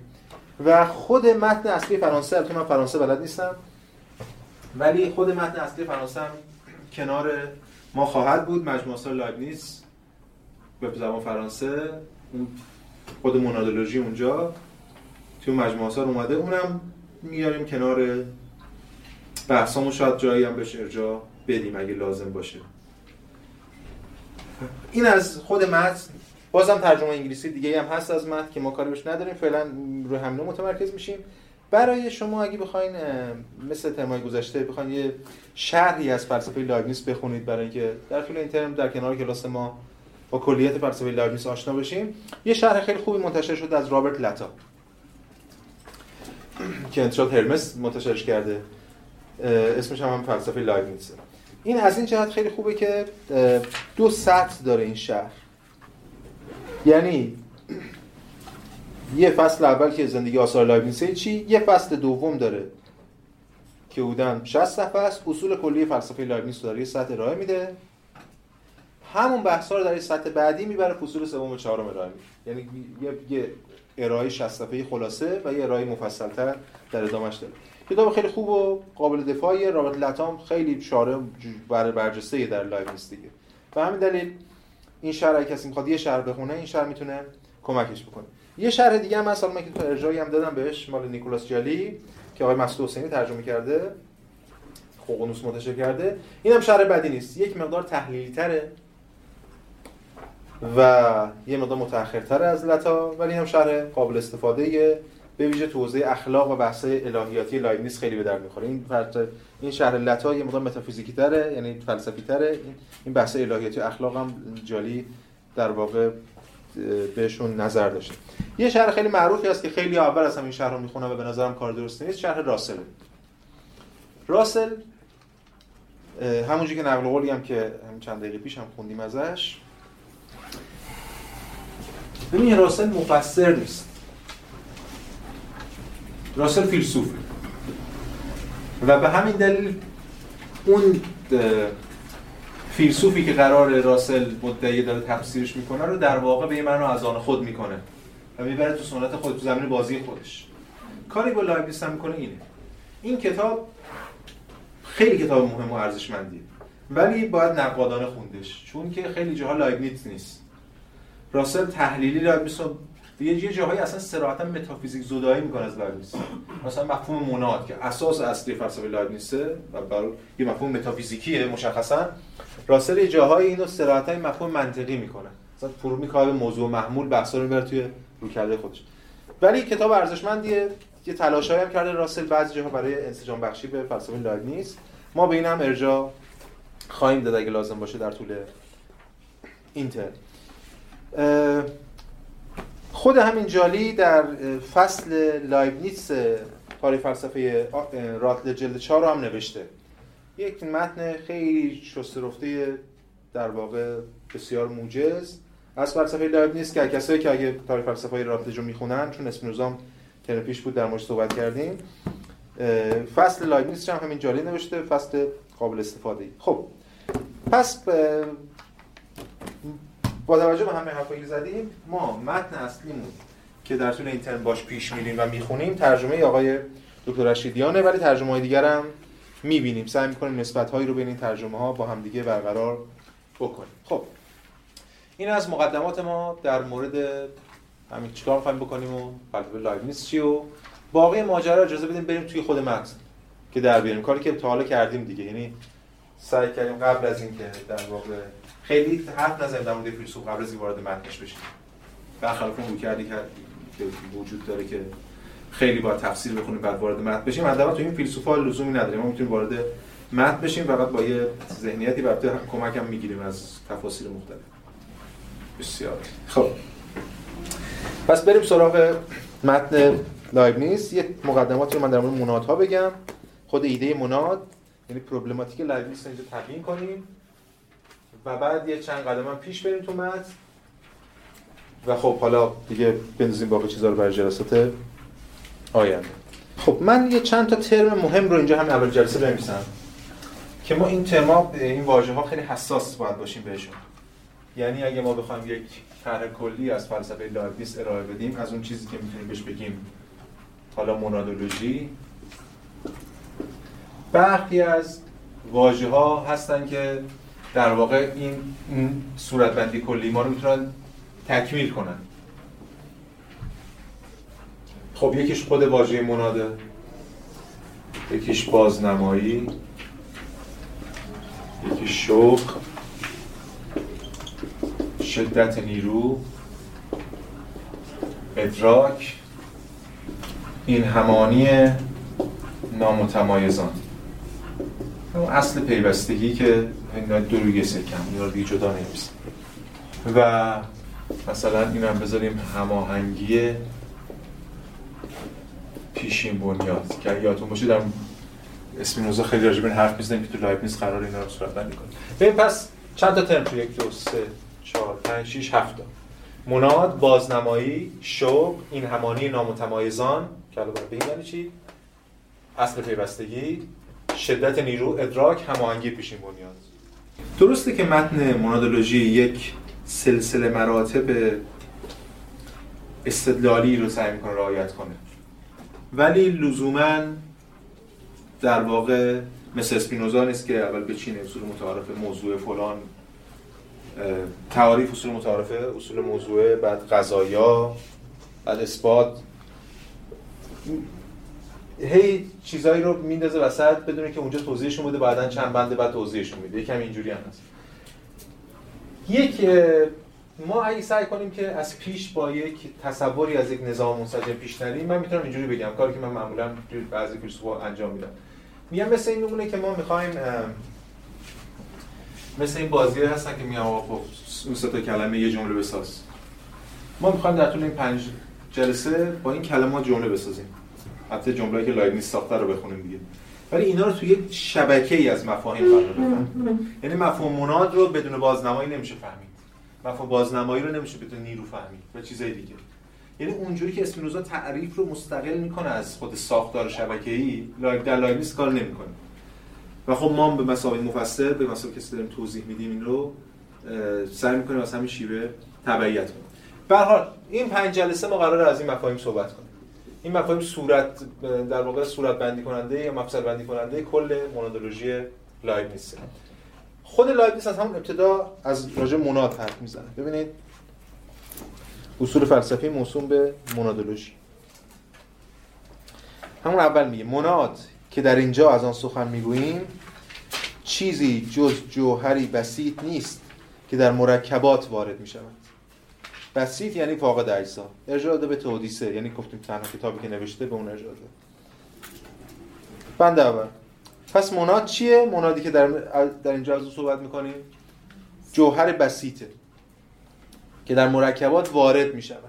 و خود متن اصلی فرانسه البته من فرانسه بلد نیستم ولی خود متن اصلی فرانسه هم کنار ما خواهد بود. مجموعه آثار لایبنیتس به زبان فرانسه خود مونادولوژی اونجا توی مجموعه آثار اومده. اونم میاریم کنار بحثامون. شاید جایی هم بهش ارجاع بدیم اگه لازم باشه. این از خود متن بازم ترجمه انگلیسی دیگه هم هست از متن که ما کاری بهش نداریم. فعلا روی همینو متمرکز میشیم. برای شما اگه بخواین مثل ترمای گذشته بخواین یه شرحی از فلسفه لایبنیس بخونید برای اینکه در طول این ترم در کنار کلاس ما با کلیت فلسفه لایبنیس آشنا بشیم. یه شرح خیلی خوبی منتشر شده از رابرت لتا که انتشارات هرمس منتشرش کرده. اسمش هم, هم فلسفه لایبنیتس این از این جهت خیلی خوبه که دو سطح داره این شرح. یعنی یه فصل اول که زندگی آثار لایبنیتس چی؟ یه فصل دوم داره که حدودا 60 صفحه است اصول کلی فلسفه لایبنیتس رو در یه سطح ارائه میده. همون بحثا رو در یه سطح بعدی می‌بره فصول سوم و چهارم ارائه میده. یعنی یه, ارائه 60 صفحه‌ای خلاصه و یه ارائه مفصل‌تر در ادامش داره. کتاب خیلی خوب و قابل دفاعی رابرت لتام خیلی شارع بر برجسته در لایبنیتس دیگه. و همین دلیل این شرح کسی می‌خواد یه شرح بخونه این شرح می‌تونه کمکش بکنه. یه شرح دیگه هم هست. من که ارجایی هم دادم بهش مال نیکولاس جالی که آقای مسعود حسینی ترجمه کرده. خوقنوس منتشر کرده. این هم بدی نیست. یک مقدار تحلیلی تره و یه مقدار متأخرتر از لتا ولی هم شرح قابل استفاده به ویژه توضیح اخلاق و بحث الهیاتی لایبنیز خیلی به درد می‌خوره. این فرد این شهر لتا یه مقدار متافیزیکی تره یعنی فلسفی تره. این بحث الهیاتی و اخلاق هم جالی در واقع بهشون نظر داشته. یه شهر خیلی معروفی هست که خیلی اول از این شهر رو می‌خونم و به نظرم کار درست نیست شهر راسل. راسل همونجوری که نقل قولی هم که هم چند دقیقه پیش هم خوندیم ازش. ببین راسل مفسر نیست. راسل فیلسوفه. و به همین دلیل اون فیلسوفی که قرار راسل مدعی داره تفسیرش می‌کنه رو در واقع به معنا از آن خود می‌کنه و می‌بره تو سنت خود تو زمین بازی خودش. کاری با لایبنیتس هم می‌کنه اینه. این کتاب خیلی کتاب مهم و ارزشمندیه ولی باید نقادانه خوندش چون که خیلی جاها لایبنیتس نیست. راسل تحلیلی لایبنیتس یه یه جاهایی اصلا صراحتا متافیزیک زدایی می‌کنه از لایبنیتس. مثلا مفهوم مناد که اساس اصلی فلسفه لایبنیتسه و برای یه مفهوم متافیزیکیه مشخصا. راسل یه جاهایی اینو صراحتا مفهوم منطقی می‌کنه. مثلا فرو می‌کنه به موضوع محمول بحثا رو می‌بره توی رویکرد خودش. ولی کتاب ارزشمندیه. یه تلاشایی هم کرده راسل بعضی جاها برای انسجام بخشی به فلسفه لایبنیتس. ما به این هم ارجاع خواهیم داد اگه لازم باشه در طول این ترم. خود همین جالی در فصل لایبنیتس کاری فلسفه راتلج جلد 4 رو هم نوشته. یک متن خیلی شسته در واقع بسیار موجز. از فلسفه لایبنیتس که کسایی که اگه تاریخ فلسفه راتلج رو می‌خونن چون اسم نظام ترم پیش بود در مورد صحبت کردیم فصل لایبنیتس هم همین جالی نوشته فصل قابل استفاده ای خب پس با توجه به همه حرفایی زدیم ما متن اصلیمون که در طول این ترم باش پیش میریم و می‌خونیم ترجمه آقای دکتر رشیدیانه ولی ترجمه های دیگر هم می‌بینیم. سعی می‌کنیم نسبت هایی رو بین این ترجمه ها با هم دیگه برقرار بکنیم. خب این از مقدمات ما. در مورد همین چیکار می‌خوایم بکنیم و فلسفه لایبنیتس چی و باقی ماجرا اجازه بدیم بریم توی خود متن که در بیاریم. کاری که تا حالا کردیم دیگه. یعنی سعی کردیم قبل از اینکه در واقع خیلی حرف نزنیم در مورد فیلسوف قبل از وارد متنش بشیم برخلاف اون کردی که وجود داره که خیلی با تفسیر بخونیم بعد وارد متن بشیم. البته تو این فیلسوفا لزومی نداریم. ما می‌تونیم وارد متن بشیم فقط با یه ذهنیتی البته کمک هم می‌گیریم از تفاسیر مختلف. بسیار. خب. پس بریم سراغ متن لایبنیز یه مقدماتی رو من در مورد منادها بگم. خود ایده مناد یعنی پروبلماتیک لایبنیز رو اینجا تبیین کنیم. و بعد یه چند قدم هم پیش بریم تو متن. و خب حالا دیگه بندازیم باقی چیزا رو برای جلسات آینده. خب من یه چند تا ترم مهم رو اینجا هم اول جلسه بنویسم که ما این ترما این واژه ها خیلی حساس باید باشیم بهشون. یعنی اگه ما بخوایم یک طرح کلی از فلسفه لایبنیتس ارائه بدیم از اون چیزی که می‌تونیم بهش بگیم حالا مونادولوژی برخی از واژه ها هستن که در واقع این, این صورتبندی کلی ما رو می‌تونن تکمیل کنن. خب یکیش خود واژه مناده یکیش بازنمایی یکیش شوق شدت نیرو ادراک این همانی نامتمایزان. اون اصل پیوستگی که دو روی سکم یا دیگه جدا نمیست و مثلا این هم بذاریم هماهنگی پیشین بنیاد که یادتون باشه در اسپینوزا خیلی راجع به حرف می‌زنیم که تو لایبنیز قرار اینا رو صورت بندی کنیم ببین پس چند تا ترم تو یک دو سه چهار پنج شیش هفت مناد بازنمایی شوق این همانی نامتمایزان که الان به این چی؟ اصل پیوستگی شدت نیرو ادراک هماهنگی پیشین بنیاد. درسته که متن منادولوژی یک سلسله مراتب استدلالی رو سعی می‌کنه رعایت کنه. ولی لزوما در واقع مثل اسپینوزا نیست که اول بچینه اصول متعارف موضوع فلان تعاریف اصول متعارفه اصول موضوعه بعد قضایا بعد اثبات. هی چیزایی رو میندازه وسط بدونه که اونجا توضیحشون بوده بعدا چند بنده بعد توضیحشون میده. یکم اینجوری هم هست. یک ما اگه سعی کنیم که از پیش با یک تصوری از یک نظام منسجم پیش نریم من می‌تونم اینجوری بگم. کاری که من معمولا بعضی فیلسوفا انجام میدم. میگم مثل این میمونه که ما می‌خوایم مثل این بازی هستن که میگم خب اون سه تا کلمه یه جمله بساز. ما می‌خوایم در طول این پنج جلسه با این کلمات جمله بسازیم. حتی جمله‌ای که لایبنیز ساخته رو بخونیم دیگه. ولی اینا رو توی یک شبکه ای از مفاهیم قرار بدن یعنی مفهوم مناد رو بدون بازنمایی نمیشه فهمید. مفهوم بازنمایی رو نمیشه بدون نیرو فهمید و چیزای دیگه. یعنی اونجوری که اسپینوزا تعریف رو مستقل می‌کنه از خود ساختار شبکه‌ای لایک در لایبنیز کار نمی‌کنه. و خب ما به مسابقه مفصل به مسابقه کسی داریم توضیح میدیم این رو سعی می‌کنیم از همین شیوه تبعیت کنیم. به حال این پنج جلسه ما قرار از این مفاهیم صحبت کنیم. این مفاهیم صورت در واقع صورت بندی کننده یا مفصل بندی کننده کل مونادولوژی لایبنیز خود لایبنیز از همون ابتدا از راجع موناد حرف می‌زنه. ببینید اصول فلسفی موسوم به مونادولوژی. همون اول میگه موناد که در اینجا از آن سخن می‌گوییم چیزی جز جوهری بسیط نیست که در مرکبات وارد می شود بسیط یعنی فاقد اجزا ارجاع به تودیسه یعنی گفتیم تنها کتابی که نوشته به اون ارجاع ده بند اول. پس مناد چیه؟ منادی که در, در اینجا از صحبت می‌کنیم. جوهر بسیطه که در مرکبات وارد می شود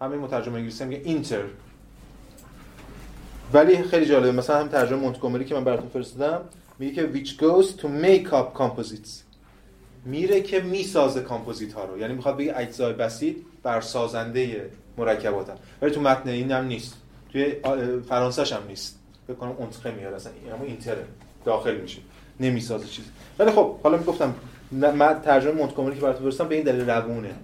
همین مترجم انگلیسی میگه اینتر. ولی خیلی جالبه مثلا هم ترجمه مونتگومری که من براتون فرستادم میگه که which goes to make up composites. میره که می‌سازه کامپوزیت ها رو. یعنی می‌خواد بگه اجزای بسیط بر سازنده مرکبات هم. ولی تو متن این هم نیست. توی فرانسهش هم نیست. فکر کنم اونتقه میاد. اصلا اما اینتره. داخل میشه. نمی‌سازه چیز. ولی خب حالا می‌گفتم من ترجمه مونتگومری که براتون فرستادم به این دلیل روونه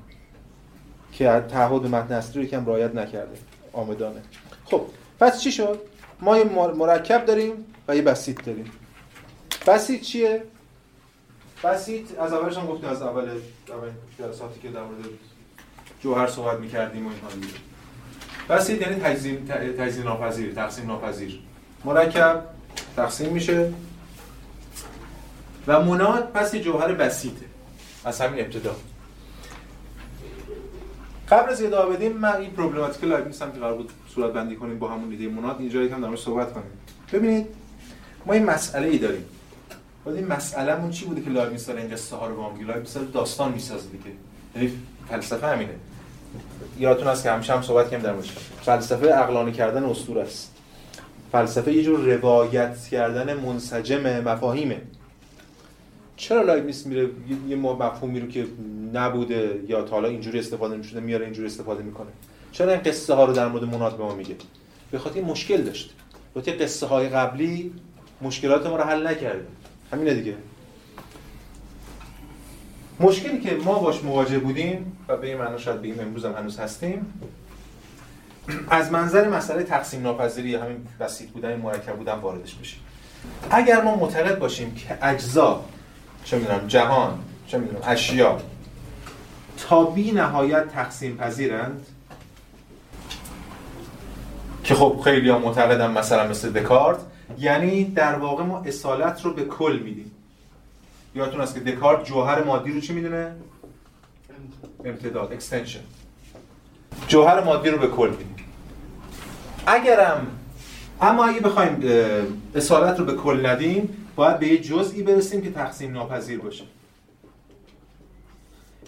که تعهد متن اصلی رو یکم رعایت نکرده. آمدانه. خب پس چی شد؟ ما یه مرکب داریم و یه بسیط داریم. بسیط چیه؟ بسیط از اولش هم گفتیم از اول اول جلساتی که در مورد جوهر صحبت می‌کردیم و اینها دیگه. بسیط یعنی تجزیه تجزیه ناپذیر تقسیم ناپذیر. مرکب تقسیم میشه. و مناد پس جوهر بسیطه از همین ابتدا. قبل از ادامه بدیم من این پروبلماتیک لایبنیتسم که قرار بود صورت بندی کنیم با همون ایده مناد. اینجا یکم در صحبت کنیم. ببینید ما این مسئله ای داریم. بعد این مسئلهمون چی بوده که لایبنیتس می‌سازه این قصه ها رو با هم لایبنیتس می‌سازه داستان می‌سازه دیگه. یعنی فلسفه همینه. یادتون هست که همیشه هم صحبت کردیم در موردش فلسفه عقلانی کردن اسطوره است. فلسفه یه جور روایت کردن منسجم مفاهیمه. چرا لایبنیس میره یه مفهومی رو که نبوده یا تا حالا اینجوری استفاده نمی‌شده میاره اینجوری استفاده می‌کنه؟ چرا این قصه ها رو در مورد مناد به ما میگه؟ به خاطر مشکل داشت. به قصه های قبلی مشکلات ما رو حل نکرده. همینه دیگه. مشکلی که ما باش مواجه بودیم و به این معنا شاید بگیم امروز هم هنوز هستیم از منظر مسئله تقسیم ناپذیری همین بسیط بودن مرکب بودن واردش بشیم اگر ما معتقد باشیم که اجزا چه می‌دونم جهان چه می‌دونم اشیا تا بی نهایت تقسیم پذیرند که خب خیلی ها معتقدن مثلا مثل دکارت یعنی در واقع ما اصالت رو به کل میدیم. یادتون است که دکارت جوهر مادی رو چی می‌دونه؟ امتداد اکستنشن جوهر مادی رو به کل میدیم. اگرم اما اگه بخوایم اصالت رو به کل ندیم باید به یه جزئی برسیم که تقسیم ناپذیر باشه.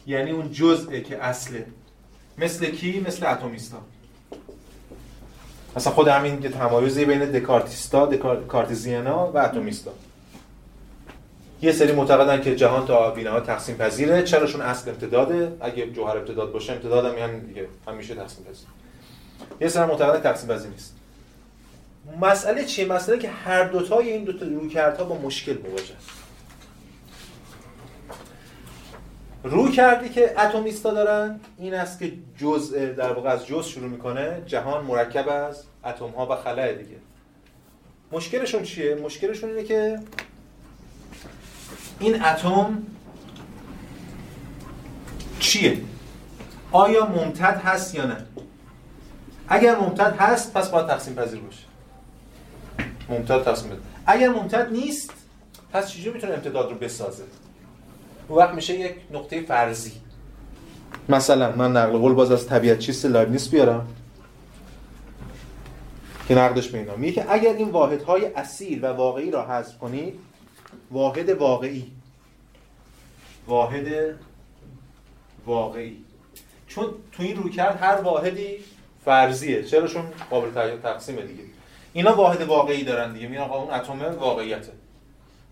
یعنی اون جزئه که اصله. مثل کی؟ مثل اتمیستا. مثلا خود همین که تمایزی بین دکارتیستا، دکارتیزیانا و اتمیستا. یه سری معتقدن که جهان تا بینها تقسیم پذیره چراشون اصل امتداده. اگه جوهر امتداد باشه امتداد هم همین دیگه همیشه تقسیم پذیر یه سری معتقدن تقسیم پذیر نیست. مسئله چیه؟ مسئله که هر دوتای این دو تا رویکردها با مشکل مواجه رو کردی که اتمیستا دارن. این است که جزء در واقع از جزء شروع می‌کنه. جهان مرکب از اتم ها و خلاه دیگه. مشکلشون چیه؟ مشکلشون اینه که این اتم چیه؟ آیا ممتد هست یا نه؟ اگر ممتد هست پس باید تقسیم پذیر باشه. ممتد تقسیم پذیر اگر ممتد نیست پس چجوری می‌تونه امتداد رو بسازه؟ اون وقت میشه یک نقطه فرضی. مثلا من نقل قول باز از طبیعت چیست لایبنیس بیارم. که نقدش به اینا میگه که اگر این واحدهای اصیل و واقعی را حذف کنید واحد واقعی. واحد واقعی. چون تو این رویکرد هر واحدی فرضیه. چراشون قابل تقسیمه دیگه. اینا واحد واقعی دارن دیگه. میگن آقا اون اتم واقعیته.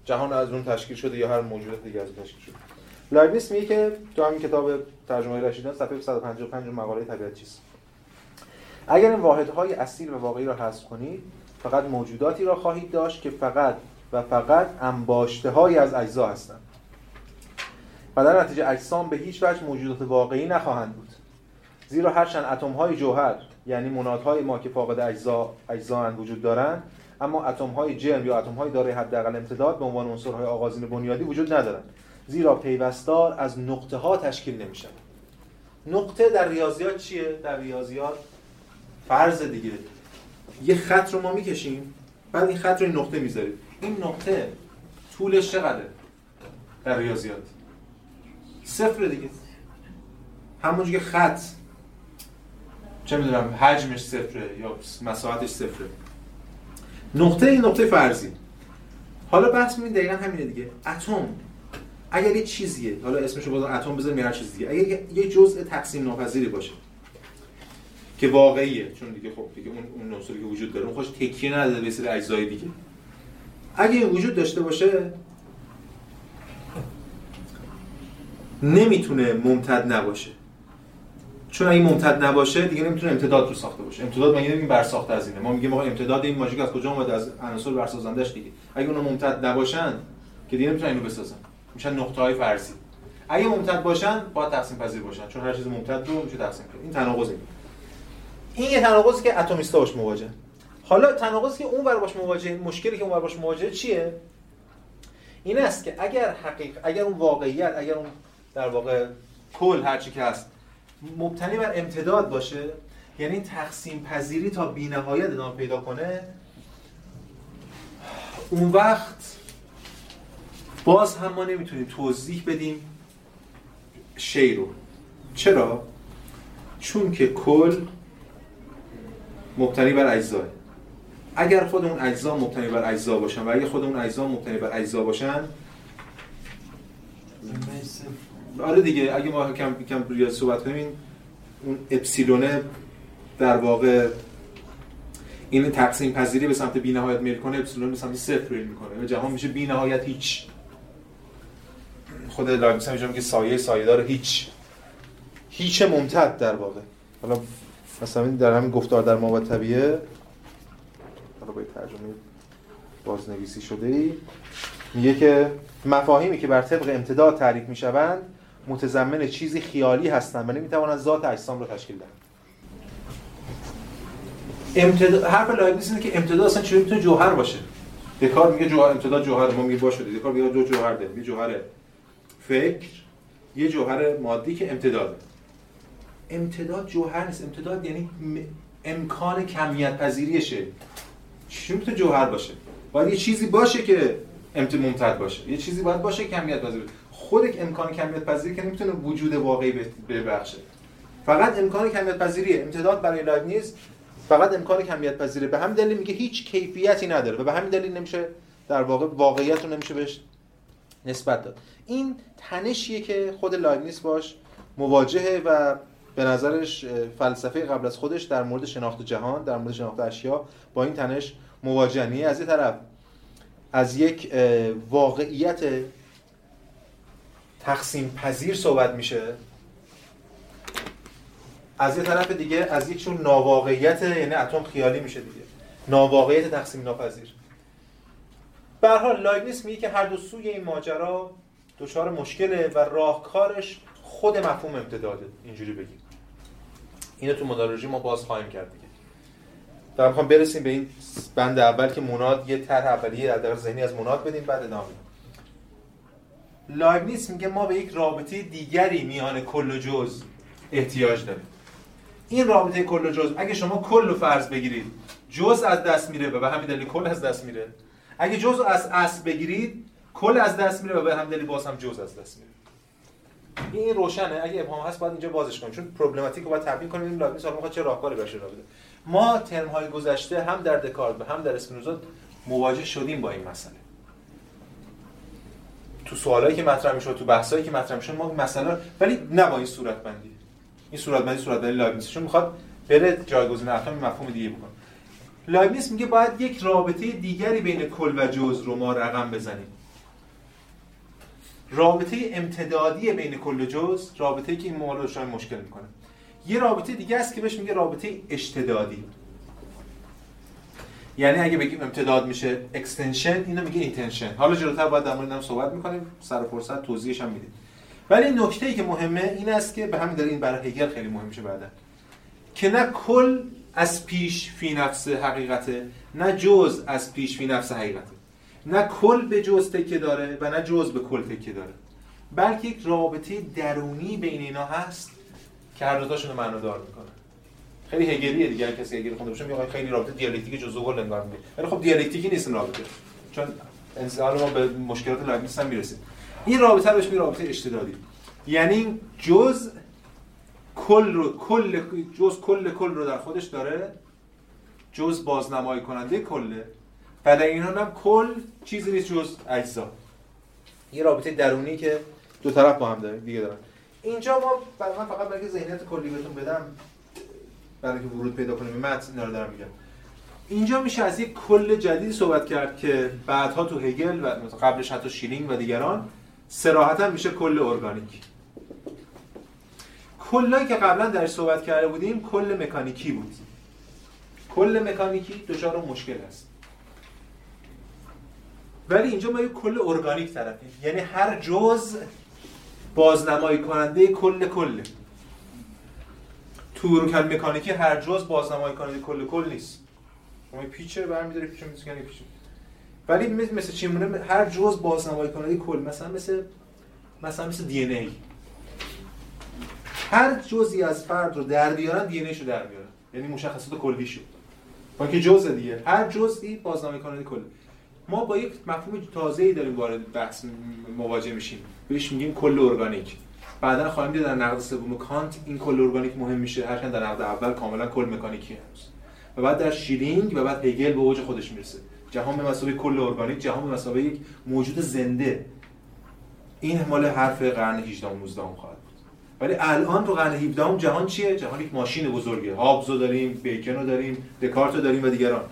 جهان از اون تشکیل شده یا هر موجودات دیگه از تشکیل شده. لایبنیس میگه که تو همین کتاب ترجمه رشیدان صفحه 155 مقاله طبیعت چیست. اگر این واحدهای اصیل و واقعی را حذف کنید فقط موجوداتی را خواهید داشت که فقط و فقط انباشته های از اجزا هستند. و در نتیجه اجسام به هیچ وجه موجودات واقعی نخواهند بود. زیرا هرچند اتم های جوهر یعنی منادهای ما که فاقد اجزا اجزا وجود دارند اما اتم های جرم یا اتم های دارای حداقل امتداد به عنوان عنصرهای آغازین بنیادی وجود ندارند. زیرا پیوستار از نقطه ها تشکیل نمیشن نقطه در ریاضیات چیه؟ در ریاضیات فرض دیگه. یه خط رو ما می‌کشیم بعد این خط رو این نقطه می‌ذاریم. این نقطه طولش چقدره در ریاضیات؟ صفر دیگه. همونجور که خط. چه می‌دونم حجمش صفره یا مساحتش صفره. نقطه این نقطه فرضی. حالا بحث می‌بینید دقیقا همینه دیگه. اتم. اگر یه چیزیه حالا اسمشو بازم اتم بذاریم هر چیز دیگه اگر یه جزء تقسیم ناپذیری باشه که واقعیه چون دیگه خب دیگه اون اون عنصری که وجود داره اون خوش تکیه نداره به سری اجزای دیگه. اگه این وجود داشته باشه نمی‌تونه ممتد نباشه. چون اگه ممتد نباشه دیگه نمی‌تونه امتداد رو ساخته باشه. امتداد مگه نمیگیم بر ساخته از اینه؟ ما میگیم آقا امتداد این ماژیک از کجا اومده؟ از عناصر برسازندش دیگه. اگه اونا ممتد نباشن که دیگه نمی‌تونن اینو بسازن. میشن نقطه های فرضی. اگه ممتد باشن باید تقسیم پذیر باشن. چون هر چیز ممتد رو میشه تقسیم کرد. این تناقض این یه تناقضی که اتمیستا باش مواجه. حالا تناقضی که اون ور باش مواجه مشکلی که اون ور باش مواجه چیه؟ این است که اگر حقیق اگر اون واقعیت اگر اون در واقع کل هر چی که هست مبتنی بر امتداد باشه یعنی تقسیم پذیری تا بی‌نهایت ادامه پیدا کنه اون وقت باز هم ما نمی‌تونیم توضیح بدیم شی رو. چرا؟ چون که کل مبتنی بر اجزاه اگر خود اون اجزا مبتنی بر اجزا باشن و اگر خود اون اجزا مبتنی بر اجزا باشن آره دیگه اگه ما کم کم ریاضی صحبت کنیم اون اپسیلونه در واقع این تقسیم پذیری به سمت بی‌نهایت میل کنه اپسیلون به سمت صفر میل می‌کنه. جهان میشه بی‌نهایت هیچ. خود لایبنیتس میگه که سایه سایه‌دار هیچ هیچ ممتد در واقع. حالا مثلا در همین گفتار در مابعدالطبیعه حالا با ترجمه بازنویسی شده‌ای میگه که مفاهیمی که بر طبق امتداد تعریف می‌شوند متضمن چیزی خیالی هستند و نمی‌توانند ذات اجسام را تشکیل دهند. امتداد حرف لایبنیتس اینه که امتداد اصلا چجوری می‌تونه جوهر باشه؟ دکارت میگه جوهر امتداد جوهر ما میگه باشه دکارت میگه دو جوهر داره یه جوهر فکر یه جوهر مادی که امتداده. امتداد جوهر نیست. امتداد یعنی امکان کمیت پذیریشه. چی می‌تونه جوهر باشه؟ باید یه چیزی باشه که امت ممتد باشه. یه چیزی باید باشه کمیت پذیر خود امکان کمیت پذیری که نمی‌تونه وجود واقعی ببخشه. فقط امکان کمیت پذیریه. امتداد برای لایبنیز فقط امکان کمیت پذیره به همین دلیل میگه هیچ کیفیتی نداره و به همین دلیل نمیشه در واقع واقعیت رو نمیشه بهش نسبت داد. این تنشیه که خود لایبنیس باش مواجهه و به نظرش فلسفه قبل از خودش در مورد شناخت جهان در مورد شناخت اشیا با این تنش مواجهه از یه طرف از یک واقعیت تقسیم پذیر صحبت میشه از یه طرف دیگه از یک چون ناواقعیت یعنی اتم خیالی میشه دیگه. ناواقعیت تقسیم ناپذیر. به حال لایبنیتس میگه که هر دو سوی این ماجرا دچار مشکله و راهکارش خود مفهوم امتداده اینجوری بگیم. اینو تو مونادولوژی ما باز خواهیم کرد دیگه. در می‌خوام برسیم به این بند اول که موناد یه طرح اولیه در ذهنی از موناد بدیم بعد ادامه لایبنیتس میگه ما به یک رابطه دیگری میان کل و جز احتیاج داریم. این رابطه کل و جز اگه شما کل و فرض بگیرید جز از دست میره و به همین دلیل کل از دست میره. اگه جز از اصل بگیرید کل از دست میره و به همین دلیل باز هم جز از دست میره. این روشنه. اگه ابهام هست باید اینجا بازش کنیم. چون پروبلماتیک رو باید تبیین کنیم. این لابی سوال چه راهکاری باشه را بده. ما ترم های گذشته هم در دکارت و هم در اسپینوزا مواجه شدیم با این مسئله. تو سوالایی که مطرح می‌شد تو بحثایی که مطرح می‌شد ما مسئله ولی نه با این صورت بندی این صورت بندی صورت بندی لایبنیتس چون می‌خواد بره جایگزین اتم مفهوم دیگه بکنه. لایبنیتس میگه باید یک رابطه دیگری بین کل و جز رو ما رقم بزنیم. رابطه امتدادی بین کل و جز رابطه که این موارد مشکل می‌کنه. یه رابطه دیگه است که بهش میگه رابطه اشتدادی. یعنی اگه بگیم امتداد میشه extension اینو میگه intension حالا جلوتر باید در مورد صحبت می‌کنیم. سر فرصت توضیحش هم میدیم. ولی نکته ای که مهمه این است که به همین دلیل این برای هگل خیلی مهم میشه بعدا. که نه کل از پیش فی نفس حقیقته نه جز از پیش فی نفس حقیقته. نه کل به جز تکه داره و نه جز به کل تکه داره. بلکه یک رابطه درونی بین اینا هست که هر دوتاشون رو معنادار می‌کنه. خیلی هگلیه دیگه کسی هگل خونده باشه میگه خیلی رابطه دیالکتیک جزء کل انگار میگه ولی خب دیالکتیکی نیست رابطه. چون انسان ما به مشکلات لایبنیتس هم می‌رسیم این رابطه رو بهش رابطه اشتدادی. یعنی جز کل رو کل جز کل کل رو در خودش داره جز بازنمایی کننده کله. و در این هم کل چیزی نیست جز اجزا. یه رابطه درونی که دو طرف با هم داره دیگه دارن. اینجا ما برای من فقط برای ذهنیت کلی بهتون بدم برای که ورود پیدا کنیم متن اینا رو دارم میگم. اینجا میشه از یک کل جدید صحبت کرد که بعدها تو هگل و قبلش حتی شلینگ و دیگران صراحتا میشه کل ارگانیک. کل‌هایی که قبلا درش صحبت کرده بودیم کل مکانیکی بود. کل مکانیکی دچار مشکل است. ولی اینجا ما یک کل ارگانیک طرفیم. یعنی هر جز بازنمایی کننده کل کله تو کل مکانیکی هر جز بازنمایی کننده کل کل نیست. شما پیچه برمی‌داری پیچه می‌زنی پیچه ولی مثل چی؟ مونه هر جز بازنمایی کننده کل. مثلا مثل مثلا مثل دی ای. هر جزی از فرد رو در بیارن دی رو در بیارن. یعنی مشخصات کلی شد با که جزء دیگه. هر جزئی بازنمایی کننده کل. ما با یک مفهوم تازه‌ای داریم وارد بحث مواجه میشیم. بهش میگیم کل ارگانیک. بعدا خواهیم دید در نقد سوم کانت این کل ارگانیک مهم میشه. هرچند در نقد اول کاملا کل مکانیکی هست. و بعد در شلینگ و بعد هگل به اوج خودش می‌رسه. جهان به مثابه کل ارگانیک جهان به مثابه یک موجود زنده. این مال حرف قرن 18 و 19 خواهد بود. ولی الان تو قرن 17 جهان چیه؟ جهان یک ماشین بزرگه. هابزو داریم بیکن داریم دکارت داریم و دیگران.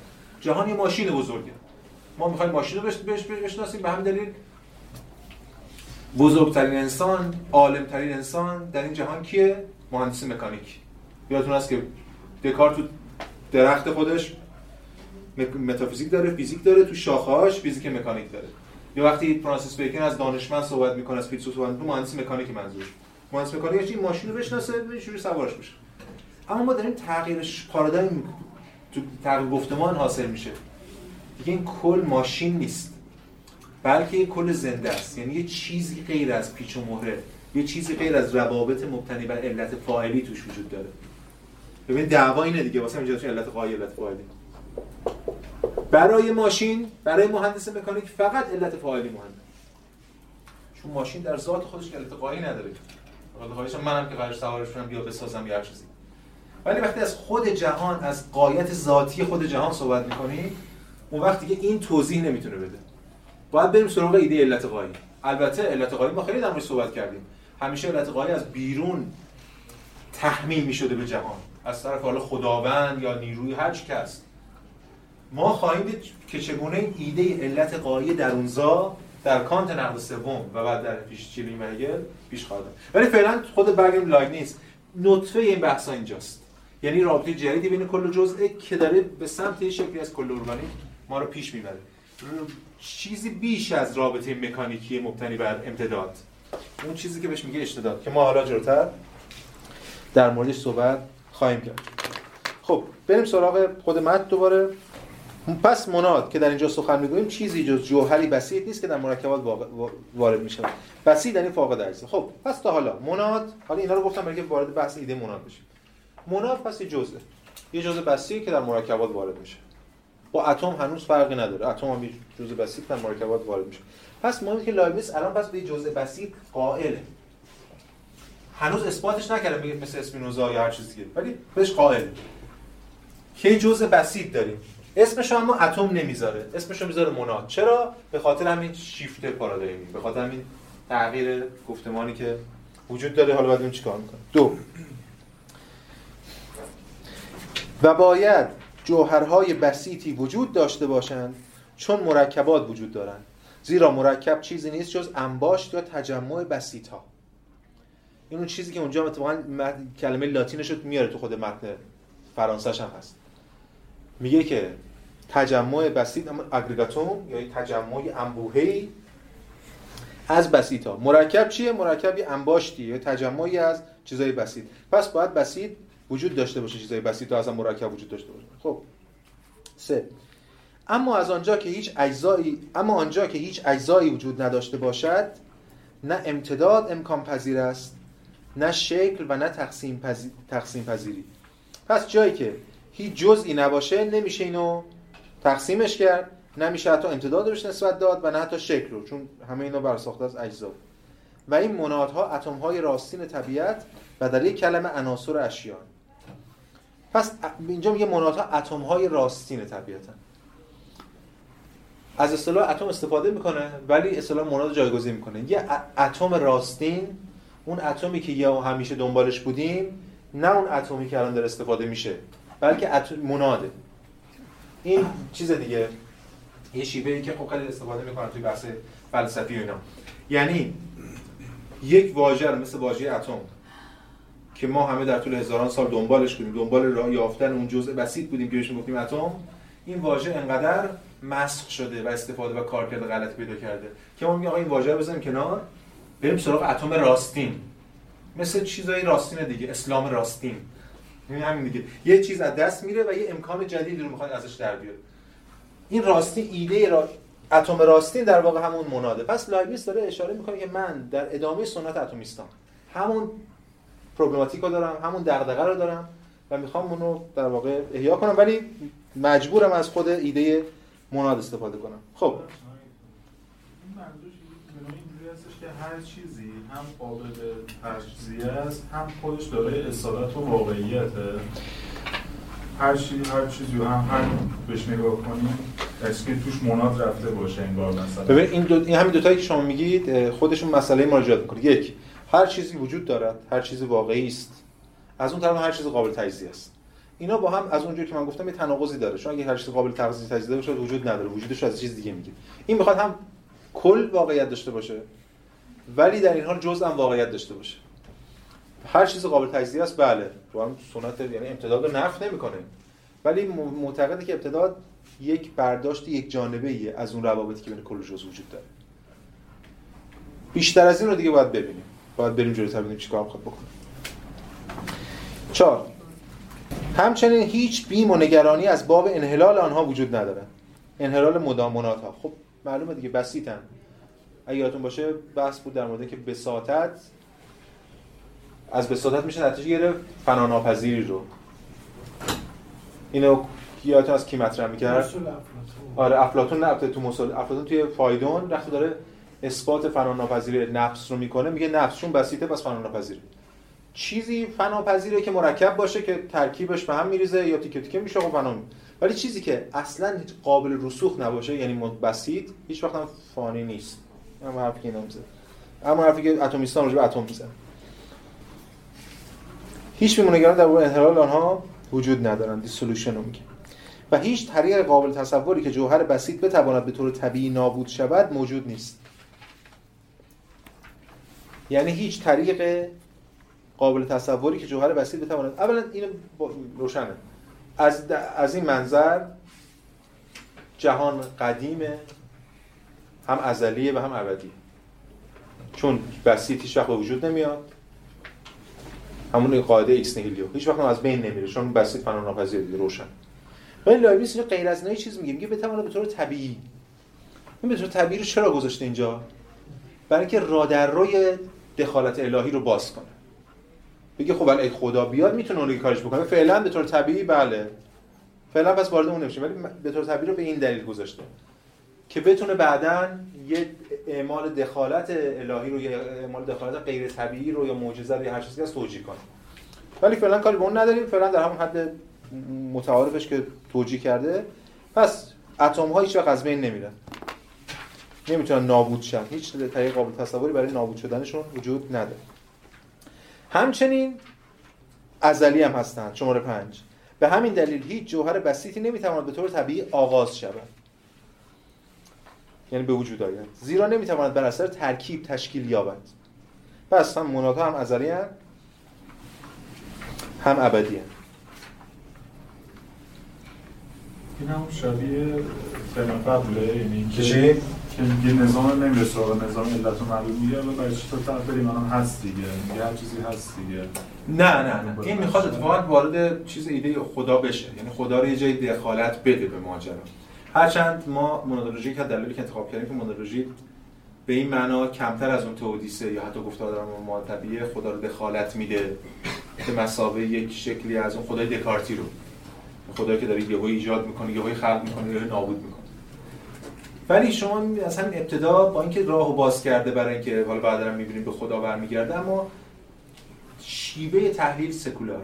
جهان یه ماشین بزرگه. ما می‌خوایم ماشین رو بشناسیم به همین دلیل بزرگترین انسان عالمترین انسان در این جهان کیه؟ مهندس مکانیک. یادتون هست که دکارت تو درخت خودش متافیزیک داره فیزیک داره تو شاخه‌هاش فیزیک مکانیک داره. یا وقتی فرانسیس بیکن از دانشمند صحبت می‌کنه از فیلسوف صحبت می‌کنه مهندس مکانیک منظور مهندس مکانیک این ماشین رو بشناسه شروع سوارش بشه اما ما داریم تغییرش پارادایم تو تغییر گفتمان حاصل میشه. دیگه این کل ماشین نیست. بلکه یه کل زنده است. یعنی یه چیزی غیر از پیچ و مهره. یه چیزی غیر از روابط مبتنی بر علت فاعلی توش وجود داره. ببین دعوا اینه دیگه. واسه اینجا علت قایی علت فاعلی. برای ماشین برای مهندس مکانیک فقط علت فاعلی مهمه. چون ماشین در ذات خودش علت قایی نداره. علت منم که قرار سوارش کنم بیا بسازم یا چیزی. ولی وقتی از خود جهان از قایت ذاتی خود جهان صحبت می‌کنیم اون وقتی که این توضیح نمی‌تونه بده. باید بریم سراغ ایده علت قایی البته علت قایی ما خیلی در صحبت کردیم. همیشه علت قایی از بیرون تحمیل می‌شده به جهان. از طرف حالا خداوند یا نیروی هر کس ما خواهیم دید که چگونه ایده علت قایی درونزا در کانت نقد سوم و بعد در پیش چیلینگ و هگل پیش خواهد ولی فعلا خود برگردیم لاگ نیست. نطفه این بحثا اینجاست. یعنی رابطه جدیدی بین کل جزء که داره به سمت یه شکلی از کل ارگانیسم ما رو پیش می‌بره. چیزی بیش از رابطه مکانیکی مبتنی بر امتداد. اون چیزی که بهش میگه اشتداد که ما حالا جلوتر در موردش صحبت خواهیم کرد. خب بریم سراغ خود متن دوباره. پس مناد که در اینجا سخن می‌گوییم چیزی جز جوهری بسیط نیست که در مرکبات وارد میشه بسیط یعنی فاقد اجزا خب پس تا حالا مناد حالا اینا رو گفتم برای که وارد بحث ایده مناد بشیم. مناد پس یه جزء. یه جزء بسیطی که در مرکبات وارد میشه. با اتم هنوز فرقی نداره. اتم هم جزء بسیط در مرکبات وارد میشه. پس مهمه که لایبنیتس الان پس به جزء بسیط قائله. هنوز اثباتش نکرده میگه مثل اسپینوزا یا هر چیزی دیگه. ولی بهش قائل. که جزء بسیط داریم. اسمش اما اتم نمی‌ذاره. اسمش رو می‌ذاره مناد چرا؟ به خاطر همین شیفت پارادایمی. به خاطر همین تغییر گفتمانی که وجود داره. حالا بعد چیکار می‌کنه. دو. و باید جوهرهای بسیطی وجود داشته باشند چون مرکبات وجود دارند. زیرا مرکب چیزی نیست جز انباشت یا تجمع بسیط ها این اون چیزی که اونجا اتفاقا کلمه لاتینش رو میاره تو خود متن فرانسهش هم هست. میگه که تجمع بسیط اما اگریگاتوم یا تجمع انبوهی از بسیط ها مرکب چیه؟ مرکبی انباشتی یا تجمعی از چیزای بسیط. پس باید بسیط وجود داشته باشه چیزای بسیط ها از مرکب وجود داشته باشه. خب. سه. اما از آنجا که هیچ اجزایی اما آنجا که هیچ اجزایی وجود نداشته باشد نه امتداد امکان پذیر است نه شکل و نه تقسیم, تقسیم پذیری. پس جایی که هیچ جزئی نباشه نمیشه اینو تقسیمش کرد نمیشه حتی امتداد روش نسبت داد و نه حتی شکل رو چون همه اینا برساخته از اجزا. و این منادها اتم های راستین طبیعت و در یک کلمه عناصر اشیاء پس اینجا میگه منادها اتم های راستین طبیعتن از اصطلاح اتم استفاده می‌کنه ولی اصطلاح مناد جایگزین می‌کنه. یه اتم راستین اون اتمی که یا همیشه دنبالش بودیم نه اون اتمی که الان داره استفاده میشه بلکه اتم مناده. این چیز دیگه. یه شیوه ای که خب استفاده می‌کنن توی بحث فلسفی و اینا. یعنی یک واژه مثل واژه اتم. که ما همه در طول هزاران سال دنبالش بودیم دنبال راه یافتن اون جزء بسیط بودیم که بهش می‌گفتیم اتم. این واژه انقدر مسخ شده و استفاده و کارکرد غلط پیدا کرده که ما میگیم آقا این واژه رو بزنیم کنار بریم سراغ اتم راستین. مثل چیزای راستین دیگه اسلام راستین. یعنی همین دیگه. یه چیز از دست میره و یه امکان جدیدی رو می‌خواد ازش در بیاره. این راستی ایده را اتم راستین در واقع همون مناده. پس لایبنیتس داره اشاره می‌کنه که من در ادامه سنت اتمیستان همون پروبلماتیک رو دارم همون دغدغه رو دارم و می‌خوام اونو در واقع احیا کنم. ولی مجبورم از خود ایده مناد استفاده کنم. خب. که هر چیزی هم قابل تجزیه است هم خودش داره اصالت و واقعیته. هر چیزی هر چیزی هم هر بهش نگاه کنیم که توش مناد رفته باشه انگار مثلا. ببین این, دو... این همین دوتایی که شما میگید خودشون مسئله مراجعات می‌کنه یک هر چیزی وجود دارد هر چیزی واقعی است. از اون طرف هر چیز قابل تجزیه است. اینا با هم از اونجوری که من گفتم یه تناقضی داره. چون اگه هر چیز قابل تجزیه تجزیه باشه وجود نداره. وجودش از چیز دیگه میگه. این می‌خواد هم کل واقعیت داشته باشه ولی در این حال جزء هم واقعیت داشته باشه. هر چیز قابل تجزیه است بله. تو هم سنت یعنی امتداد رو نفی نمی‌کنه. ولی معتقده که امتداد یک برداشت یک جانبه ایه از اون روابطی که بین کل جزء وجود داره. بیشتر از این رو دیگه باید ببینیم. باید بریم جلوتر ببینیم چیکار می‌خواد بکنه؟ چهار. همچنین هیچ بیم و نگرانی از باب انحلال آنها وجود نداره. انحلال مدامنات ها خب معلومه دیگه بسیطن. اگه یادتون باشه بحث بود در مورد که بساطت از بساطت میشه نتیجه گرفت فناناپذیری رو. اینو یادتون از کی مطرح می‌کرد؟ آره افلاطون نه تو مسل افلاطون توی فایدون وقتی داره اثبات فناناپذیری نفس رو می‌کنه میگه نفس چون بسیطه پس فناناپذیره. چیزی فناپذیره که مرکب باشه که ترکیبش به هم میریزه یا تیکه تیکه میشه خب فنا ولی چیزی که اصلا قابل رسوخ نباشه یعنی بسیط هیچ وقت هم فانی نیست. اما حرفی که اینا اما حرفی که اتمیستان راجع به اتم می‌زنه. هیچ بیمونگران در انحلال آنها وجود ندارن دیسولوشن رو میگه و هیچ طریق قابل تصوری که جوهر بسیط بتواند به طور طبیعی نابود شود موجود نیست. یعنی هیچ طریق قابل تصوری که جوهر بسیط بتواند اولا این روشنه. از, از این منظر جهان قدیمه هم ازلیه و هم ابدیه. چون بسیط هیچ وقت وجود نمیاد. همون قاعده ex nihilo هیچ وقت از بین نمیره چون بسیط فنا ناپذیر روشن. ولی لایبنیتس اینجا غیر از نهایی چیز میگه میگه بتونه به طور طبیعی این به طور طبیعی رو چرا گذاشته اینجا؟ برای اینکه راه درروی دخالت الهی رو باز کنه. بگه خب ای خدا بیاد می‌تونه اون رو کارش بکنه. فعلا به طور طبیعی بله. فعلا پس وارد اون نمیشه. ولی به طور طبیعی رو به این دلیل گذاشته. که بتونه بعدا یه اعمال دخالت الهی رو یا اعمال دخالت غیر طبیعی رو یا معجزه رو یا هر چیزی از توجیه کنه. ولی فعلا کاری به اون نداریم. فعلا در همون حد متعارفش که توجیه کرده. پس اتم ها از بین نمیرن. نمی‌تونن نابود شن. هیچ طریق قابل تصوری برای نابود شدنشون وجود نداره. همچنین ازلی هم هستند شماره پنج. به همین دلیل هیچ جوهر بسیطی نمی‌تواند به طور طبیعی آغاز شود. یعنی به وجود آید. زیرا نمی‌تواند بر اثر ترکیب تشکیل یابد. پس هم منادها هم ازلی هم, هم ابدی هم. این هم شبیه فیلم قبله یعنی که میگه نظام نمیره سراغ نظام علت و معلوم میگه ولی برای چی تو بریم؟ الان هست دیگه. میگه هر چیزی هست دیگه. نه نه نه. این می‌خواد اتفاقا وارد چیز ایده خدا بشه. یعنی خدا رو یه جای دخالت بده به ماجرا. هرچند ما مونولوژی که دلیلی که انتخاب کردیم که مونولوژی به این معنا کمتر از اون تئودیسه یا حتی گفتار ما طبیعه خدا رو دخالت میده به مسابقه یک شکلی از اون خدای دکارتی رو. خدایی که داره یهو ایجاد می‌کنه یهو خلق می‌کنه یهو نابود می‌کنه. ولی شما اصلا ابتدا با اینکه راهو باز کرده برای اینکه حالا بعدا می‌بینیم به خدا برمیگرده اما شیوه تحلیل سکولار.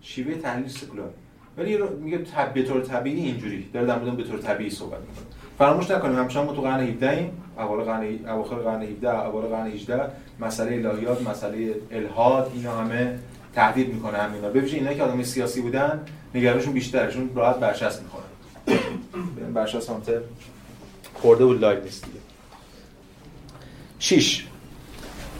شیوه تحلیل سکولار. ولی میگه طب... به طور طبیعی اینجوری. داره در مورد به طور طبیعی صحبت می‌کنه. فراموش نکنیم همچنان ما تو قرن 17 ایم اول قرن اواخر قرن 17 اول قرن 18 مسئله الهیات مسئله الحاد اینا همه تهدید می‌کنه همینا ببینید اینا که آدم سیاسی بودن نگرانشون بیشتره چون راحت برچسب می‌خورن. برچسب هم خورده بود لایبنیتس دیگه 6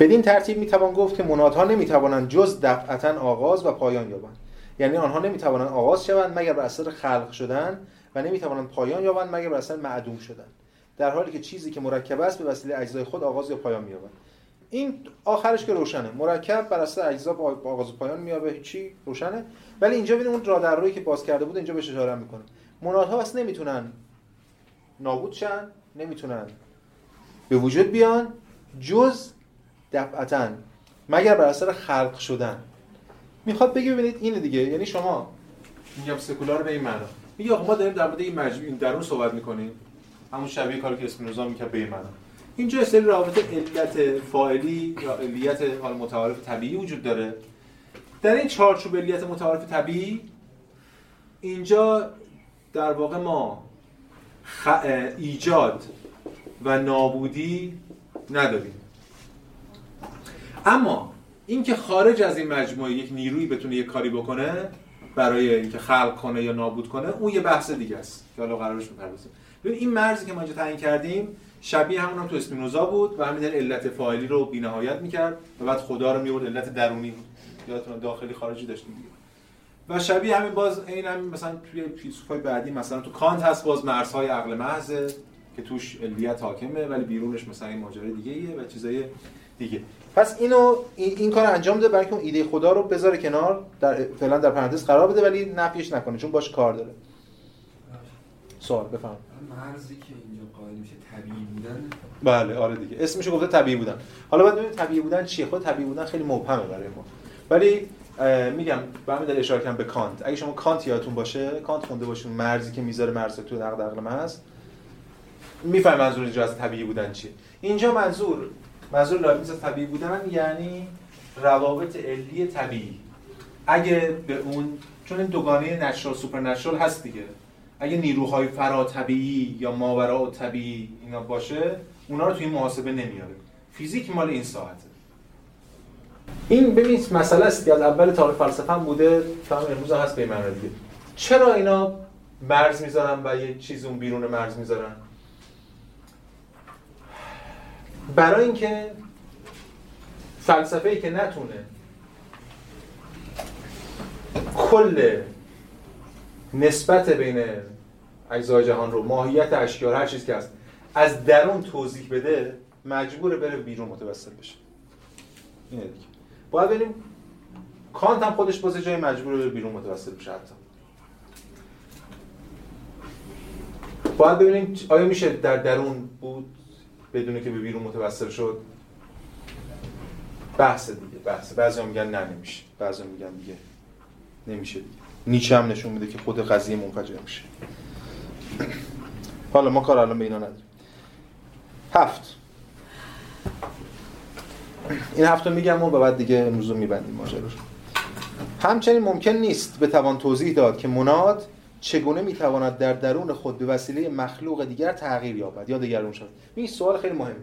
بدین ترتیب می‌توان گفت که مونادها نمی‌توانند جز دفعتا آغاز و پایان یابند. یعنی آنها نمی‌توانند آغاز شوند مگر بر اثر خلق شدن و نمی‌توانند پایان یابند مگر بر اثر معدوم شدن. در حالی که چیزی که مرکب است به وسیله اجزای خود آغاز یا پایان مییابد. این آخرش که روشنه. مرکب بر اثر اجزا آغاز و پایان میابه چی؟ روشنه. ولی اینجا ببینید اون رادرویی که باز کرده بود اینجا بهش اشاره می‌کنه. منادها اصلا نمی‌تونن نابود شن نمی‌تونن به وجود بیان جز دفعتا مگر بر اثر خلق شدن. می‌خواد بگی ببینید اینه دیگه یعنی شما میگم سکولار به این معنا. میگه ما داریم در مورد این مجموع درون صحبت می‌کنیم. همون شبیه کاری که اسپینوزا می‌کرد به این معنا. اینجا اصلی رابطه علت فاعلی یا علیت حال متعارف طبیعی وجود داره. در این چارچوب علیت متعارف طبیعی اینجا در واقع ما خ... ایجاد و نابودی نداریم. اما اینکه خارج از این مجموعه یک نیرویی بتونه یک کاری بکنه برای اینکه خلق کنه یا نابود کنه اون یه بحث دیگه است که حالا قرارش می‌پردازیم. ببین این مرزی که ما اینجا تعیین کردیم شبیه همون هم تو اسپینوزا بود و همین علت فاعلی رو بی‌نهایت می‌کرد و بعد خدا رو میورد علت درونی. یادتون داخلی خارجی داشتیم و شبیه همین باز این هم مثلا توی فیلسوفای بعدی مثلا تو کانت هست باز مرزهای عقل محض که توش علیت حاکمه ولی بیرونش مثلا این ماجرای دیگه ایه و چیزای دیگه. پس اینو این, این کار انجام بده برای اون ایده خدا رو بذاره کنار در فعلا در پرانتز قرار بده ولی نفیش نکنه چون باش کار داره. سوال بفهم مرزی که اینجا قائل میشه طبیعی بودن؟ بله آره دیگه. اسمش گفته طبیعی بودن. حالا بعد ببینید طبیعی بودن چیه. خود طبیعی بودن خیلی مبهمه برای ما. ولی میگم برمی داره اشاره کنم به کانت. اگه شما کانت یادتون باشه کانت خونده باشون مرزی که می‌ذاره مرز تو نقد عقل هست. میفهم منظور اینجا از طبیعی بودن چیه. اینجا منظور منظور لایبنیتس از طبیعی بودن یعنی روابط علی طبیعی. اگه به اون چون این دوگانه natural supernatural هست دیگه. اگه نیروهای فرا طبیعی یا ماوراء طبیعی اینا باشه اونا رو توی محاسبه نمیاره. فیزیک مال این ساحته. این ببینید مسئله است که از اول تاریخ فلسفه هم بوده تا امروز هست به معنی دیگه. چرا اینا مرز می‌ذارن و یه چیز اون بیرون مرز می‌ذارن؟ برای اینکه فلسفه ای که نتونه کل نسبت بین اجزای جهان رو ماهیت اشکال هر چیز که هست از درون توضیح بده مجبور بره بیرون متوسل بشه. اینه دیگه. باید ببینیم کانت هم خودش باز جای مجبور بره بیرون متوسل بشه حتی. باید ببینیم آیا میشه در درون بود بدون که به بیرون متوسل شد؟ بحث دیگه بحث. بعضی میگن نه نمیشه. بعضی میگن دیگه نمیشه دیگه. نیچه هم نشون میده که خود قضیه منفجر میشه. حالا ما کار الان به اینا نداریم. هفت. این هفته میگم و بعد دیگه امروز رو میبندیم. ماجراش همچنین ممکن نیست به توان توضیح داد که مناد چگونه می‌تواند در درون خود به وسیله مخلوق دیگر تغییر یابد. یا دگرگون شود این سوال خیلی مهمه.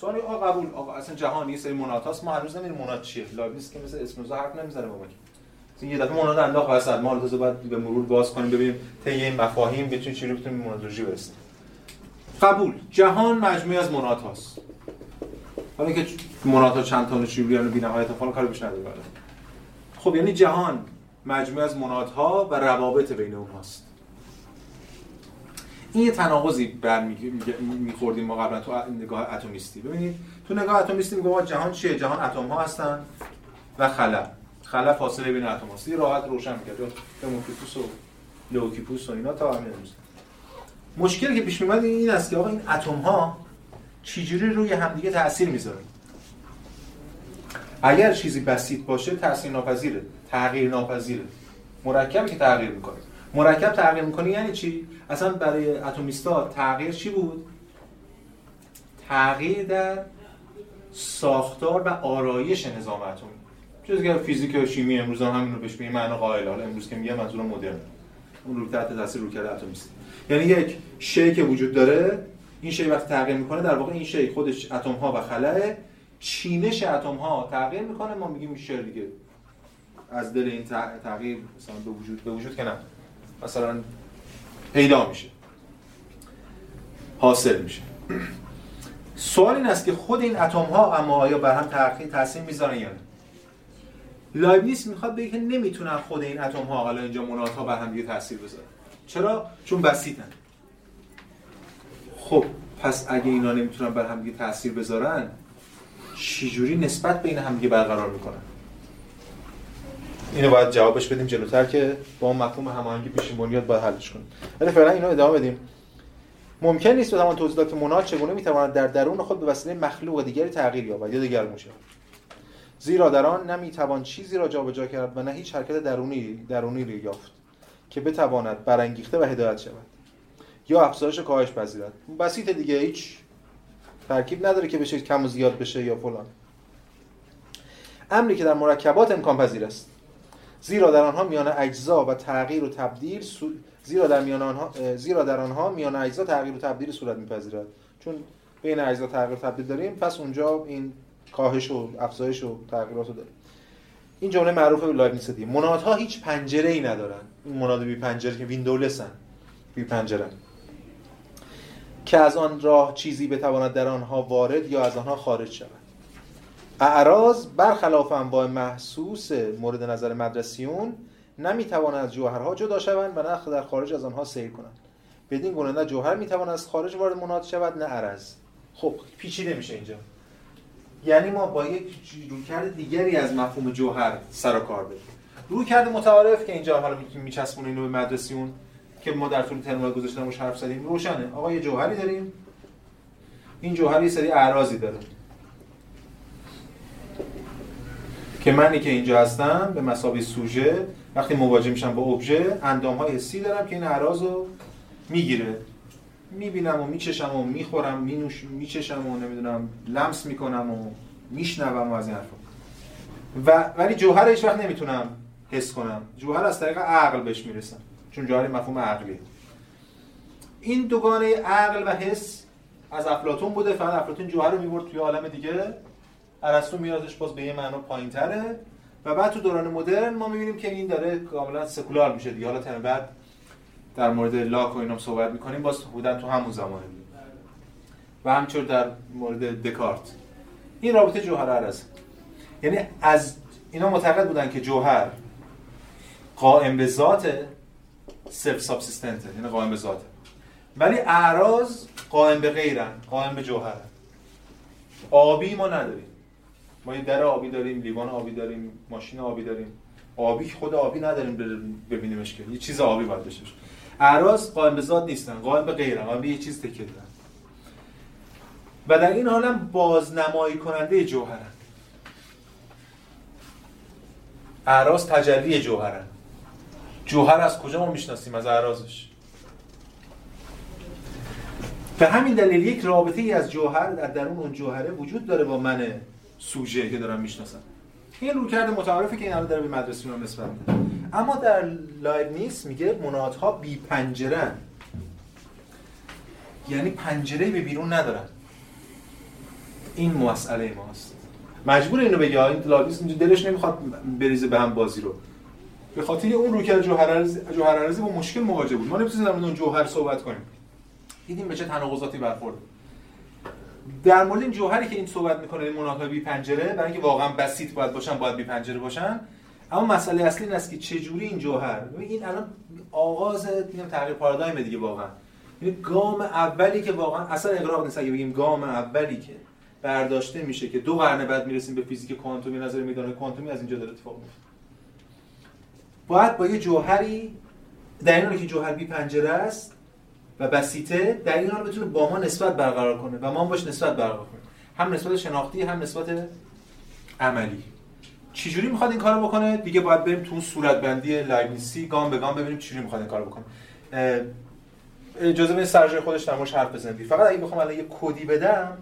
سوال آقا قبول. آقا اصلا جهانی سری مناد هست ما هنوز نمی‌دونیم مناد چیه. لابیس که مثل اسموزا حرف نمی‌زنه با ما این یه دفعه مناد انداخت وسط. ما رو باید به مرور باز کنیم ببینیم طی این مفاهیم بتونیم چی رو بتونیم مونادولوژی برسیم قبول. جهان مجموعه از مناد هاست. حالا که مناد ها چند تا چی بیان بی نهایت فال کاری بهش نداره خب یعنی جهان مجموعه از منادها و روابط بین اونهاست. این یه تناقضی برمیخوردیم ما قبلا تو نگاه اتمیستی. ببینید تو نگاه اتمیستی میگه جهان چیه؟ جهان اتم ها هستن و خلا خلا فاصله بین اتم هاست راحت روشن می‌کرد. دموکریتوس و لئوکیپوس و اینا تا همین امروز مشکلی که پیش میاد این است که آقا این اتم ها چجوری روی همدیگه تاثیر می‌ذارن؟ اگر چیزی بسیط باشه تاثیر ناپذیره. تغییر ناپذیره. مرکبی که تغییر می‌کنه. مرکب تغییر می‌کنه یعنی چی؟ اصلا برای اتمیستا تغییر چی بود؟ تغییر در ساختار و آرایش نظام اتمی. که فیزیک و شیمی امروز هم همین رو بهش به معنا قائل. حالا امروز که میگم منظور مدرن. اون رو تحت تاثیر رو کرده اتمیست. یعنی یک شی که وجود داره این شی وقتی تغییر می‌کنه در واقع این شی خودش اتم ها و خلاه چینش اتم ها تغییر می‌کنه ما میگیم میشه دیگه از دل این تغییر مثلا به وجود به وجود که نه. مثلا پیدا میشه. حاصل میشه. سوال این است که خود این اتم ها اما آیا بر هم تاثیر می‌ذارن یا نه؟ لایبنیس می‌خواد بگه که نمی‌تونن خود این اتم ها حالا اینجا مونات ها بر هم دیگه تاثیر بذارن. چرا؟ چون بسیطن. خب پس اگه اینا نمی‌تونن بر هم دیگه تاثیر بذارن چجوری نسبت بین هم دیگه برقرار می‌کنن اینو باید جوابش بدیم جلوتر که با اون مفهوم هماهنگی پیشین بنیاد باید حلش کنیم. ولی فعلا اینو ادامه بدیم. ممکن نیست بتوان توضیحات منال چگونه می‌تواند در درون خود به وسیله مخلوق دیگری تغییر یابد؟ یا دگرگون شود زیرا در آن نمی‌توان چیزی را جابجا کرد و نه هیچ حرکت درونی درونی را یافت که بتواند برانگیخته و هدایت شود. یا افزایش کاهش پذیرد. بسیط دیگه هیچ ترکیب نداره که بشه کم و زیاد بشه یا فلان. امری که در مرکبات امکان پذیر است. زیرا در آنها میان اجزا و تغییر و تبدیل زیرا در میان آنها زیرا در آنها میان اجزا تغییر و تبدیل صورت میپذیرد. چون بین اجزا تغییر و تبدیل داریم پس اونجا این کاهش و افزایش و تغییرات رو داریم. این جمله معروفه به لایبنیتس دیگه منادها هیچ پنجره ای ندارن. این مناد بی پنجره که ویندولسن بی پنجره که از آن راه چیزی بتواند در آنها وارد یا از آنها خارج شود. اعراض برخلاف انواع محسوس مورد نظر مدرسیون نمی‌توانند از جوهرها جدا شوند و نه در خارج از آنها سیر کنند. بدین گونه نه جوهر می‌تواند از خارج وارد مناد شود نه عرض. خب پیچیده میشه اینجا. یعنی ما با یک رویکرد دیگری از مفهوم جوهر سر و کار بریم. رویکرد متعارف که اینجا حالا میچسبونه اینو به مدرسیون که ما در طول ترم گذاشتن روش حرف زدیم روشنه. آقا یه جوهری داریم. این جوهر یه سری اعراضی داره. که منی که اینجا هستم به مسابقه سوژه وقتی مواجه میشم با ابژه اندام های حسی دارم که این اعراض رو می‌گیره. می‌بینم و میچشم و می‌خورم مینوش میچشم و نمی‌دونم لمس می‌کنم و میشنوم و از این حرفا. و ولی جوهر هیچ وقت نمی‌تونم حس کنم. جوهر از طریق عقل بهش می‌رسم. چون جوهر مفهوم عقلیه این دوگانه عقل و حس از افلاطون بوده فقط افلاطون جوهر رو می‌برد توی عالم دیگه. ارسطو میادش باز به یه معنا پایینتره. و بعد تو دوران مدرن ما می‌بینیم که این داره کاملا سکولار میشه دیگه. حالا بعد در مورد لاک و اینام صحبت می‌کنیم باز بودن تو همون زمانه و همچنین در مورد دکارت. این رابطه جوهر عرض یعنی از اینا معتقد بودن که جوهر قائم به ذات سلف سابسیستنته یعنی قائم به ذاته. ولی اعراض قائم به غیرن قائم به جوهر آبی ما نداریم. ما این در آبی داریم لیوان آبی داریم ماشین آبی داریم. آبی خود آبی نداریم ببینیمش که. یه چیز آبی باید بشه اعراض قائم به ذات نیستن قائم به غیرن. قائم به یه چیز تکیه دارن و در این حال هم بازنمایی کننده جوهرن. اعراض تجلی جوهرن. جوهر از کجا ما می‌شناسیم از اعراضش؟ به همین دلیل یک رابطه ای از جوهر در درون اون جوهره وجود داره با من سوژه که دارم می‌شناسم. این رو کرده متعارفه که این الان داره به مدرسه رو نسبت اما در لایبنیس میگه منادها بی پنجره یعنی پنجره به بیرون ندارن. این مسئله ماست. مجبور اینو بگه این لایبنیس دلش نمی‌خواد بریزه به هم بازی رو. به خاطر اون رو کرده جوهر با مشکل مواجه بود. ما نمی‌تونیم در اون جوهر صحبت کنیم. دیدیم به چه تناقضاتی برخورد. در مورد این جوهری که این صحبت می‌کنه این مناطق بی پنجره برای اینکه واقعا بسیط باید باشن باید بی پنجره باشن. اما مسئله اصلی این است که چه جوری این جوهر؟ این الان آغاز میگم تغییر پارادایم دیگه واقعا. این گام اولی که واقعا اصلا اقراق نیست اگه بگیم گام اولی که برداشته میشه که دو قرن بعد می‌رسیم به فیزیک کوانتومی نظر میدان کوانتومی از اینجا داره اتفاق میفته باید با یه جوهری در این حالی که جوهر بی پنجره است و بسیطه در این حال بتونه با ما نسبت برقرار کنه و ما باش نسبت برقرار کنه هم نسبت شناختی هم نسبت عملی. چجوری می‌خواد این کارو بکنه؟ دیگه باید بریم تو اون صورتبندی لایبنیسی گام به گام ببینیم چجوری می‌خواد این کارو بکنه. اجازه بدید سرجای خودش در حرف بزنیم. فقط اگه بخوام الان یه کدی بدم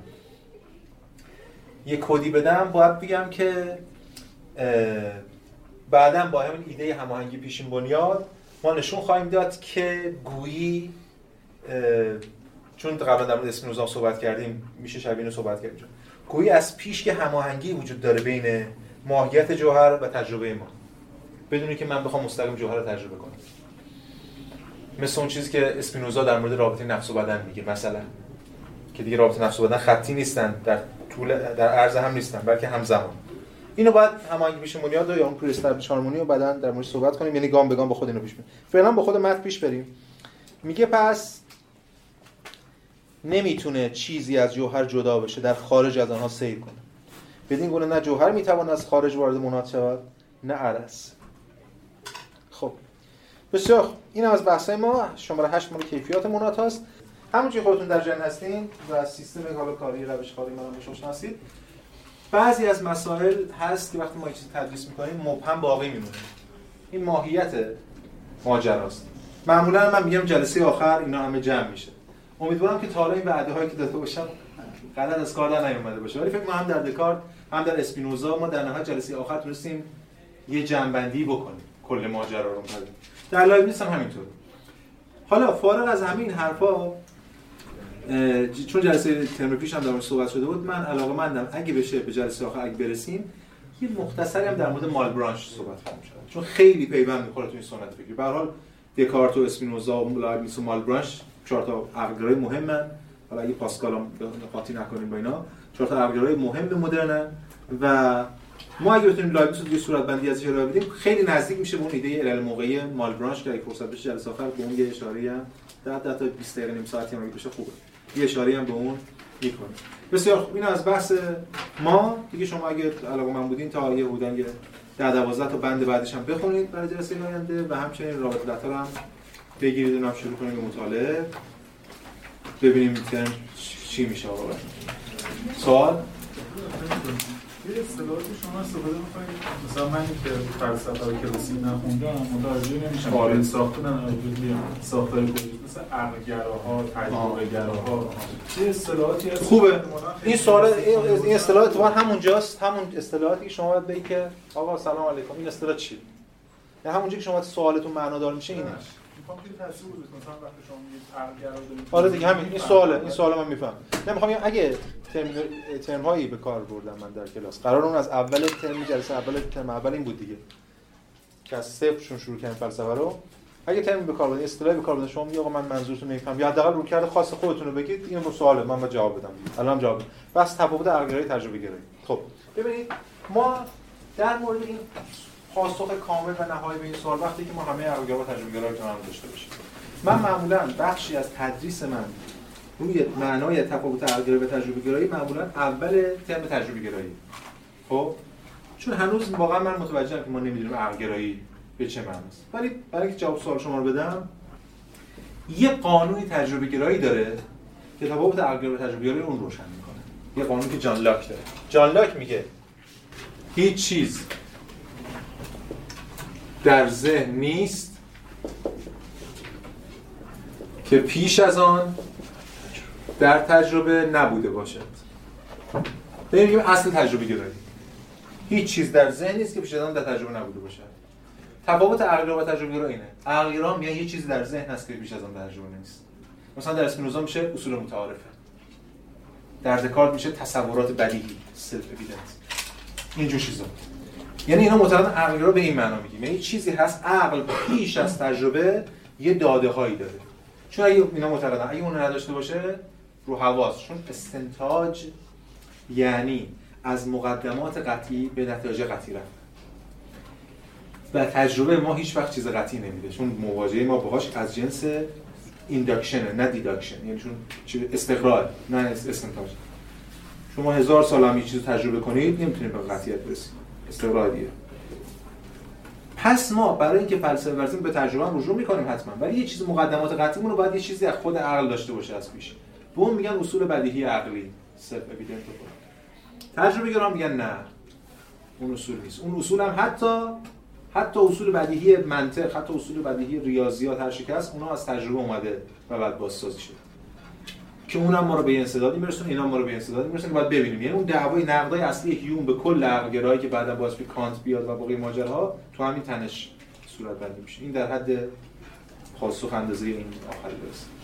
یه کدی بدم باید بگم که بعدا با همین ایده هماهنگی پیشین بنیاد ما نشون خواهیم داد که گویی چون قبلا در مورد اسپینوزا صحبت کردیم میشه شبیه صحبت کردیم گویی از پیش که هماهنگی وجود داره بین ماهیت جوهر و تجربه ما. بدونی که من بخوام مستقیم جوهر رو تجربه کنم. مثل اون چیزی که اسپینوزا در مورد رابطه نفس و بدن میگه مثلا. که دیگه رابطه نفس و بدن خطی نیستن در طول در عرض هم نیستن بلکه همزمان. اینو باید هماهنگی پیش بنیاد یا اون پری هارمونی و بعدا در مورد صحبت کنیم. یعنی گام به گام با خود اینو پیش بریم فعلا با خود متن پیش بریم. میگه پس نمی‌تونه چیزی از جوهر جدا بشه در خارج از آنها سیر کنه. بدین گونه نه جوهر می‌تواند از خارج وارد منات شود نه عرس. خب. بسیار این از بحثای ما. شماره 8 مال کیفیات منات هست همونجوری خودتون در جن هستین و سیستم حالا کاری روش ما رو هستید بعضی از مسائل هست که وقتی ما چیزی تدریس می‌کنیم مبهم باقی میمونه. این ماهیت ماجراست. معمولا من میگم جلسه آخر اینا همه جمع میشه. امیدوارم که تا این وعده هایی که داده باشم غلط از کار در نیومده باشه. ولی فکر کنم هم در دکارت هم در اسپینوزا ما در نهایت جلسه آخر تونستیم یه جمع‌بندی بکنیم. کل ماجرا رو در لایبنیتسم همینطور. حالا فارغ از همین حرفا چون جلسه ترم پیش هم در صحبت شده بود من علاقه مندم. اگه بشه به جلسه آخر اگه برسیم یه مختصری هم در مورد مالبرانش صحبت کنیم چون خیلی پیوند می‌خوره تو این سنت فکری به هر حال دکارت و اسپینوزا و لایبنیتس و مالبرانش چهار تا عقلگرای مهمن حالا اگه پاسکال هم قاطی نکنیم با اینا چهار تا عقلگرای مهم مدرنن و ما اگه بتونیم لایبنیتس رو یه صورت بندی ازش ارائه بدیم خیلی نزدیک میشه به اون ایده علل موقعی مال برانش که اگه فرصت بشه جلسه آخر به اون یه اشاره هم 10 تا 20 دقیقه نیم ساعتی هم بشه خوبه. یه اشاره هم به اون می‌کنه. بسیار خوب. این از بحث ما. دیگه شما اگه علاقه من بودین تا یه بودن یه در دوازده تا بند بعدش هم بخونید برای جلسه آینده و همچنین رابط دتا هم بگیرید اونم شروع کنیم به مطالعه ببینیم ترم چی میشه آقا. سوال؟ یه اصطلاحی شما استفاده می‌کنید؟ مثلا من که فلسفه رو کلاسی نخوندم متوجه نمیشم. که ساختن ساختار کلی مثل عقلگراها تجربه‌گراها. یه اصطلاحاتی هست. خوبه. این سوال این اصطلاح اتفاقا همونجاست همون اصطلاحاتی که شما باید بگی که آقا سلام علیکم. این اصطلاح چیه همونجا که شما سوالتون معنادار میشه اینه. می‌خوام که تاثیر بزنید مثلا وقتی شما میگید عقلگرا دارید آره دیگه همین این سواله این سوال من میفهم. نمی‌خوام بگم اگه ترم ترم هایی به کار بردم من در کلاس قرار اون از اول ترم جلسه اول ترم اول این بود دیگه. که از صفرشون شروع کردن فلسفه رو. اگه ترم به کار بردن اصطلاحی به کار بردن شما میگی آقا من منظورتون نمیفهم یا حداقل روکرد خاص خودتون رو بگید این رو سواله من با جواب بدم. الان جواب. بس تفاوت عقلگرایی تجربه گرایی خب ببینید ما در مورد این پاسخ کامل و نهایی به این سوال وقتی که ما همه و تجربه رو کنار داشته باشیم. من معمولا بخشی از تدریس من روی معنای تفاوت عقلگرایی و تجربه گرایی معمولا اول ترم تجربه گرایی خب؟ چون هنوز واقعا من متوجهم که ما نمی‌دونیم عقلگرایی به چه معناست. ولی برای اینکه جواب سوال شما رو بدم یه قانونی تجربه گرایی داره که تفاوت عقلگرایی و تجربه گرایی اون روشن می‌کنه. یه قانونی که جان لاک داره. جان لاک میگه هیچ چیز در ذهن نیست که پیش از آن در تجربه نبوده باشد. ببینیم اصل تجربه گرایی هیچ چیز در ذهن نیست که پیش از آن در تجربه نبوده باشد. تفاوت عقلگرا و تجربه گرا اینه عقلگرا میگن یه چیزی در ذهن هست که پیش از آن در تجربه نیست. مثلا در اسپینوزا میشه اصول متعارفه. در دکارت میشه تصورات بدیهی. سلف اوییدنس اینجور چیزا. یعنی اینا معتقدن عقلگرا به این معنا میگیم. یعنی چیزی هست عقل پیش از تجربه یه داده هایی داره. چون اگه اینا معتقدن اگه اون نداشته باشه رو حواس. چون استنتاج یعنی از مقدمات قطعی به نتایج قطعی رفت و تجربه ما هیچ وقت چیز قطعی نمیده. چون مواجهه ما باهاش از جنس induction ه نه deduction یعنی چون استقراء نه اس- استنتاج. شما هزار سال هم چیز رو تجربه کنید نمی‌تونید به قطعیت برسید. استقراریه پس ما برای اینکه فلسفه ورزیم به تجربه رجوع می‌کنیم حتما. ولی یه چیز مقدمات قطعیمون رو باید یه چیزی از خود عقل داشته باشه از پیش. به اون میگن اصول بدیهی عقلی. self-evident تجربه گرا هم میگن نه. اون اصول نیست. اون اصول هم حتی حتی اصول بدیهی منطق حتی اصول بدیهی ریاضیات هر شکست اونا از تجربه اومده و بعد بازسازی شده. که اونم ما رو به انسدادی میرسونه اینا ما رو به انسدادی میرسونه که باید ببینیم. یعنی اون دعوای نقدای اصلی هیوم به کل عقلگرایی که بعدا باز به کانت بیاد و باقی ماجراها تو همین تنش صورت بندی میشه. این در حد پاسخ اندازه این آخری برسه